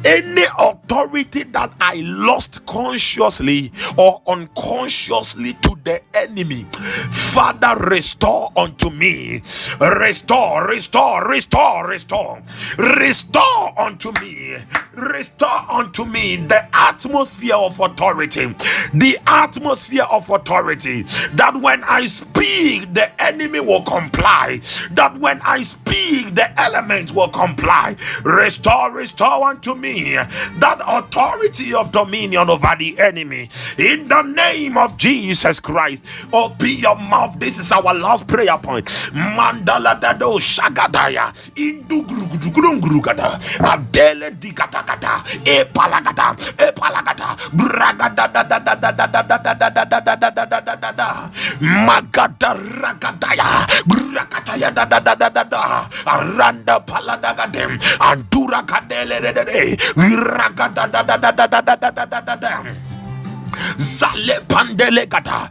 Any authority that I lost consciously or unconsciously to the enemy, Father, restore unto me. Restore, restore, restore, restore, restore unto me. Restore unto me the atmosphere of authority, the atmosphere of authority that when I speak, the enemy will comply that when I speak, the elements will comply. Restore, restore unto me that authority of dominion over the enemy in the name of Jesus Christ. Open your mouth. This is our last prayer point. Mandala dado shagadaya indu gurugurugurugada adele digadagada e palagada e palagada bragada da da da da da da da da da da da da da da da da da magada ragadaya brakataya da da da da da da aranda paladagadem andura kadele de de de ragada da da da da da da da da da da Zale pandele kata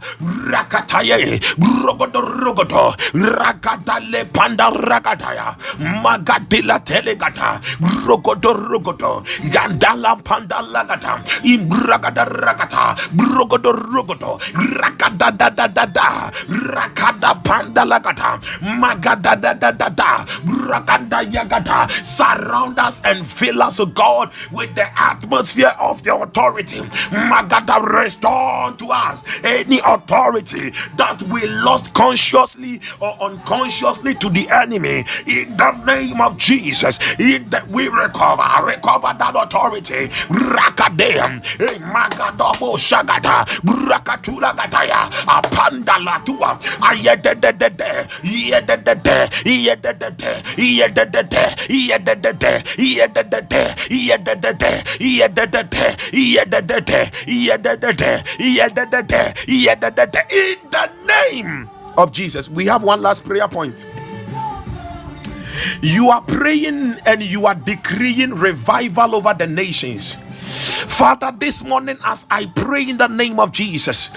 rakataye rogodo rogodo rakatale panda rakataya magadila telegata rogodo rogodo gandala panda lagata imbragada rakata rogodo rogodo rakada da da da da rakada panda lagata magada da da da da rakanda yagata surround us and fill us God with the atmosphere of your authority. Magada restore to us any authority that we lost consciously or unconsciously to the enemy in the name of Jesus. In that we recover, recover that authority. Rakadem, eh, Magadobo Shagata, Rakatula Gataya, Apanda Latua, Ayedede, Yedede, Yedede, Yedede, Yedede, Yedede, Yedede, Yedede, Yedede, Yedede, in the name of Jesus. We have one last prayer point. You are praying and you are decreeing revival over the nations. Father, this morning, as I pray in the name of Jesus,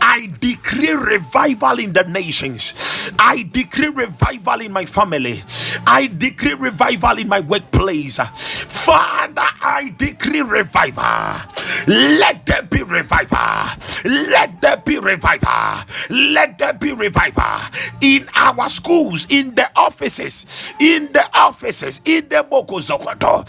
I decree revival in the nations. I decree revival in my family. I decree revival in my workplace. Father, I decree revival. Let there be revival. Let there be revival. Let there be revival in our schools, in the offices, in the offices, in the Bokozokoto,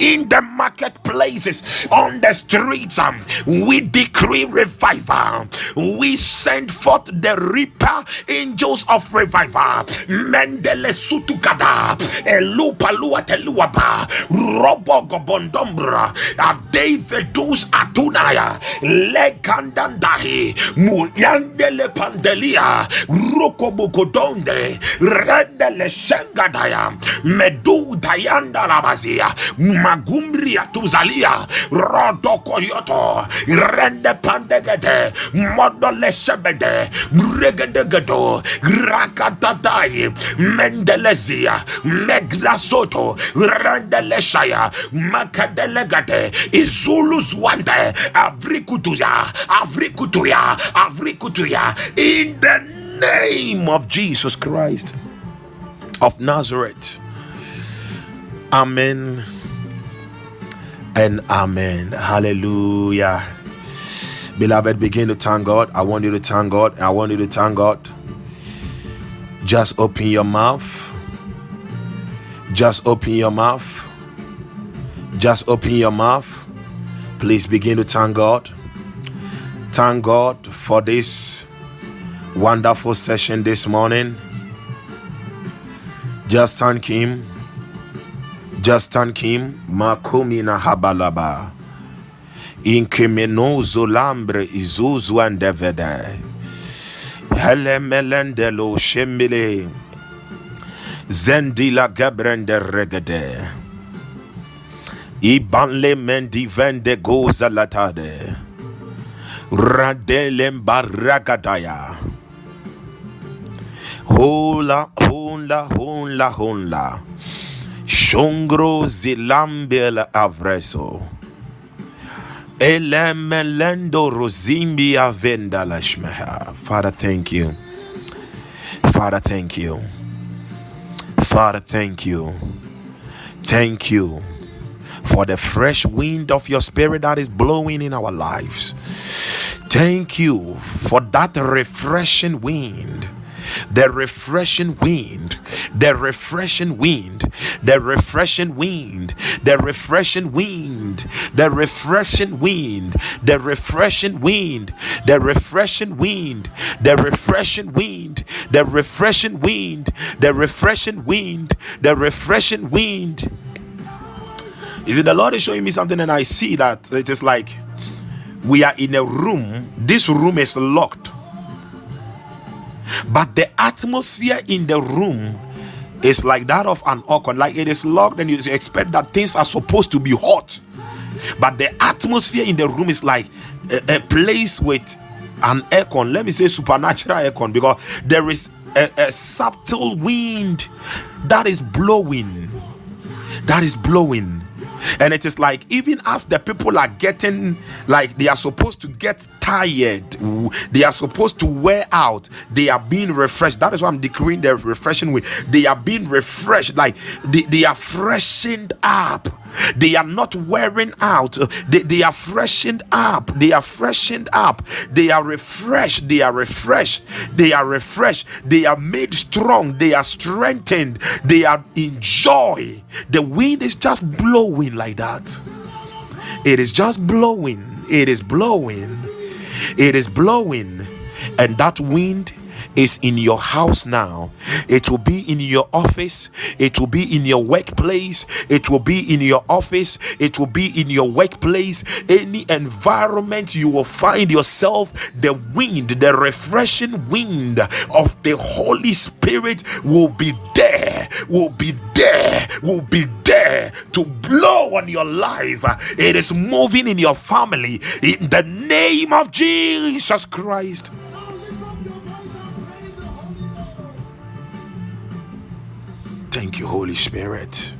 in the marketplaces, on the streets. um, We decree revival. We send forth the reaper angels of revival. Mendele Sutukada, Elupalua Teluaba, Robo Gobondombra, Adevedus Atunaya, Lekandandahi, Muyandele Pandelia, Rokobukodonde, Rendele Shengadaya, Medu Dayanda Labazia, Magumbria Tuzalia, Rodokoyoto, Rende Pandegede, Modole Sebede, Regedegado, Rakatadai, Mendelezia, Megrasoto, Rendeleshaya, Makadelegate, Izulus Wande, Avrikutuya, Avrikutuya, Avrikutuya, in the name of Jesus Christ of Nazareth. Amen and amen. Hallelujah. Beloved, begin to thank God. I want you to thank God. I want you to thank God. Just open your mouth. Just open your mouth. Just open your mouth. Please begin to thank God. Thank God for this wonderful session this morning. Just thank Him. Just thank Him. Makumina habalaba. Inkemenozo lambre izuzu andevede. Helemelendelo shembele. Zendila gabrende regede. Ibanle mendi vende goza latade. Radelem baragadaya. Hola, hola, hola, hola. Shongro zilambel avreso. Elemelendo rozimbi avenda lashmeha. Father, thank you. Father, thank you. Father, thank you. Thank you for the fresh wind of your spirit that is blowing in our lives. Thank you for that refreshing wind. The refreshing wind, the refreshing wind, the refreshing wind, the refreshing wind, the refreshing wind, the refreshing wind, the refreshing wind, the refreshing wind, the refreshing wind, the refreshing wind, the refreshing wind. Is it the Lord is showing me something and I see that it is like we are in a room, this room is locked, but the atmosphere in the room is like that of an organ, like it is locked, and you expect that things are supposed to be hot, but the atmosphere in the room is like a, a place with an aircon. Let me say supernatural aircon because there is a, a subtle wind that is blowing, that is blowing and it is like even as the people are getting like they are supposed to get tired they are supposed to wear out they are being refreshed. That is why i'm decreeing the refreshing way. They are being refreshed like they, they are freshened up they are not wearing out. They, they are freshened up. They are freshened up. They are refreshed. They are refreshed. They are refreshed. They are made strong. They are strengthened. They are in joy. The wind is just blowing like that. It is just blowing. It is blowing. It is blowing. And that wind is in your house now. It will be in your office. It will be in your workplace. It will be in your office. It will be in your workplace. Any environment you will find yourself, the wind, the refreshing wind of the Holy Spirit will be there, will be there, will be there to blow on your life. It is moving in your family in the name of Jesus Christ. Thank you, Holy Spirit.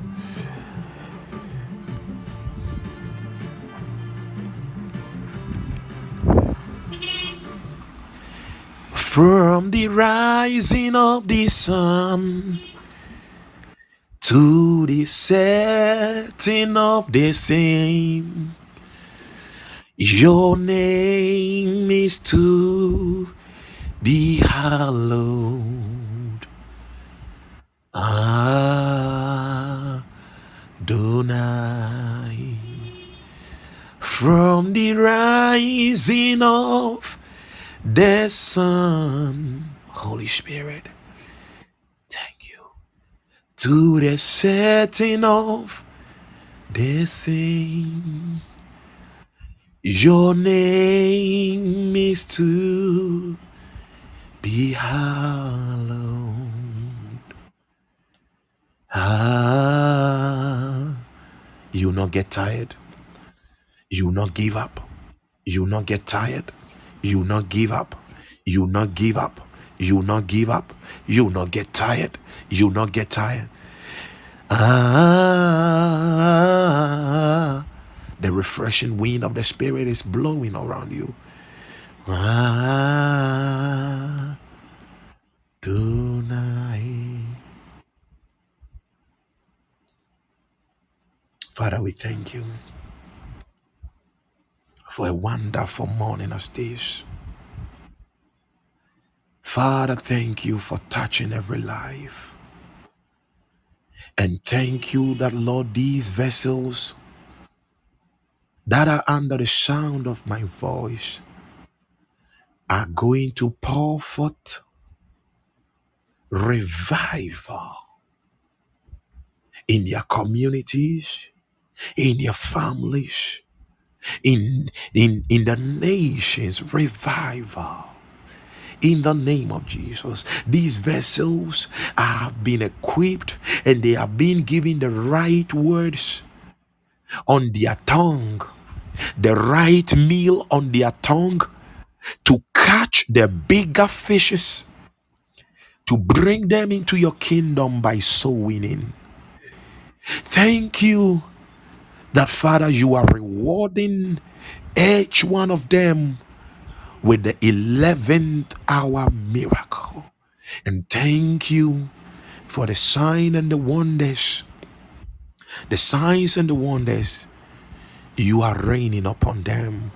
From the rising of the sun to the setting of the same, your name is to be hallowed. Adonai. From the rising of the sun, Holy Spirit, thank you, to the setting of the same. Your name is to be hallowed. Ah, you will not get tired. You will not give up. You will not get tired. You will not give up. You will not give up. You will not give up. You will not get tired. You will not get tired. Ah, the refreshing wind of the Spirit is blowing around you. Ah, tonight. Father, we thank you for a wonderful morning as this. Father, thank you for touching every life. And thank you that, Lord, these vessels that are under the sound of my voice are going to pour forth revival in their communities, in their families, in, in, in the nations, revival in the name of Jesus. These vessels have been equipped and they have been given the right words on their tongue, the right meal on their tongue to catch the bigger fishes, to bring them into your kingdom by soul winning. Thank you that, Father, you are rewarding each one of them with the 11th hour miracle. And thank you for the sign and the wonders, the signs and the wonders you are raining upon them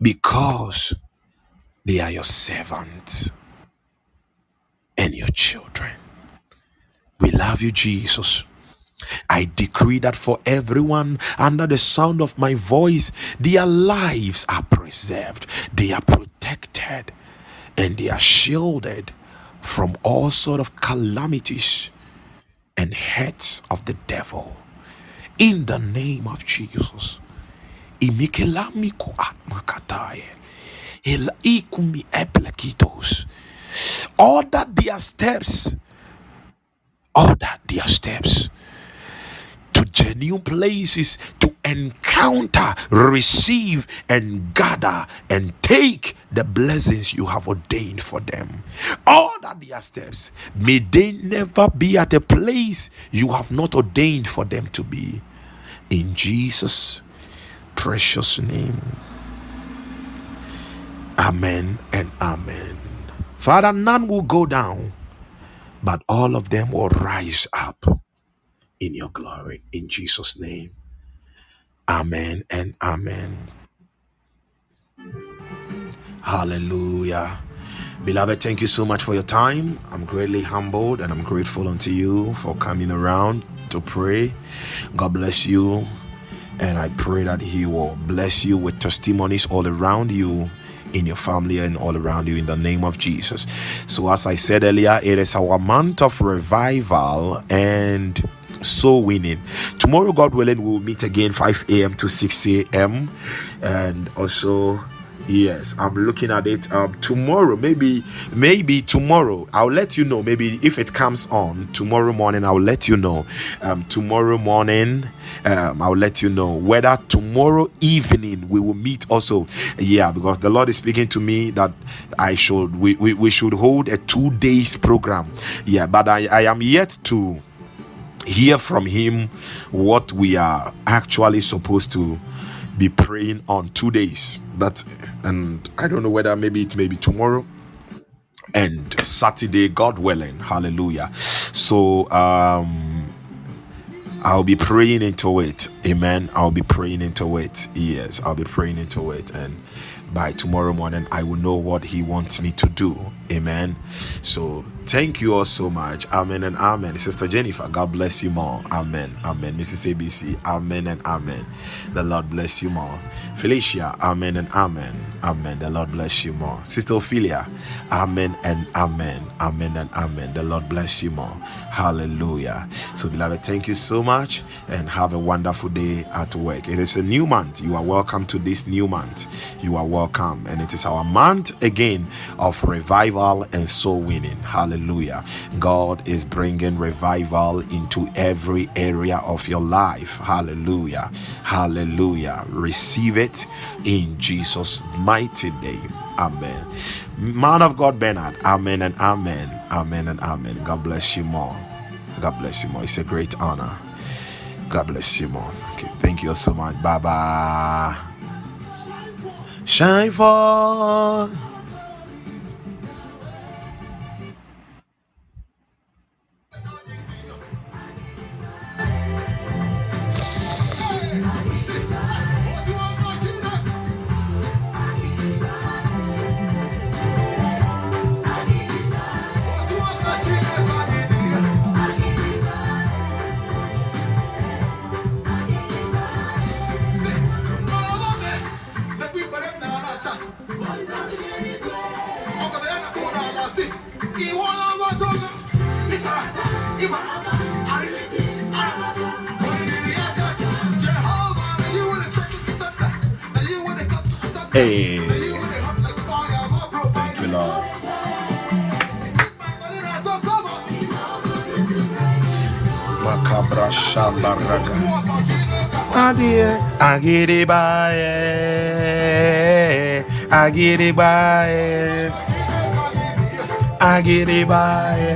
because they are your servants and your children. We love you, Jesus. I decree that for everyone under the sound of my voice, their lives are preserved, they are protected, and they are shielded from all sort of calamities and hurts of the devil. In the name of Jesus. Imikelamiku atmakataye. Ela ikumi eplekitos. Order their steps. Order their steps genuine places to encounter, receive, and gather and take the blessings you have ordained for them. All that their steps may they never be at a place you have not ordained for them to be. In Jesus' precious name. Amen and amen. Father, none will go down, but all of them will rise up in your glory. In Jesus' name. Amen and amen. Hallelujah. Beloved, thank you so much for your time. I'm greatly humbled and I'm grateful unto you for coming around to pray. God bless you. And I pray that He will bless you with testimonies all around you, in your family, and all around you in the name of Jesus. So, as I said earlier, it is our month of revival and soul winning. Tomorrow, God willing, we'll meet again 5 a.m. to 6 a.m. And also, Yes, I'm looking at it. Um, tomorrow, maybe, maybe tomorrow, I'll let you know. Maybe if it comes on tomorrow morning, I'll let you know. Um, tomorrow morning, um, I'll let you know whether tomorrow evening we will meet also. Yeah, because the Lord is speaking to me that I should we, we, we should hold a two days program. Yeah, but I, I am yet to hear from him what we are actually supposed to be praying on two days that and i don't know whether maybe it may be tomorrow and saturday god willing hallelujah so um I'll be praying into it. Amen. I'll be praying into it. Yes, I'll be praying into it. And by tomorrow morning, I will know what He wants me to do. Amen. So thank you all so much. Amen and amen. Sister Jennifer, God bless you more. Amen. Amen. Mrs. ABC, amen and amen. The Lord bless you more. Felicia, amen and amen. Amen. The Lord bless you more. Sister Ophelia, amen and amen. Amen and amen. The Lord bless you more. Hallelujah. So, beloved, thank you so much and have a wonderful day at work. It is a new month. You are welcome to this new month. You are welcome. And it is our month again of revival and soul winning. Hallelujah. God is bringing revival into every area of your life. Hallelujah. Hallelujah. Receive it in Jesus' mighty name. Amen. Man of God, Bernard. Amen and amen. Amen and amen. God bless you more. God bless you more. It's a great honor. God bless you more. Okay, thank you so much. Bye bye. Shine forth. Hey. Thank you, Lord. Makabra shalaraga. Adie, agiri bae, agiri bae, agiri bae,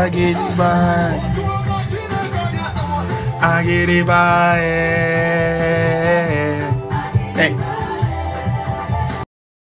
agiri bae, agiri bae.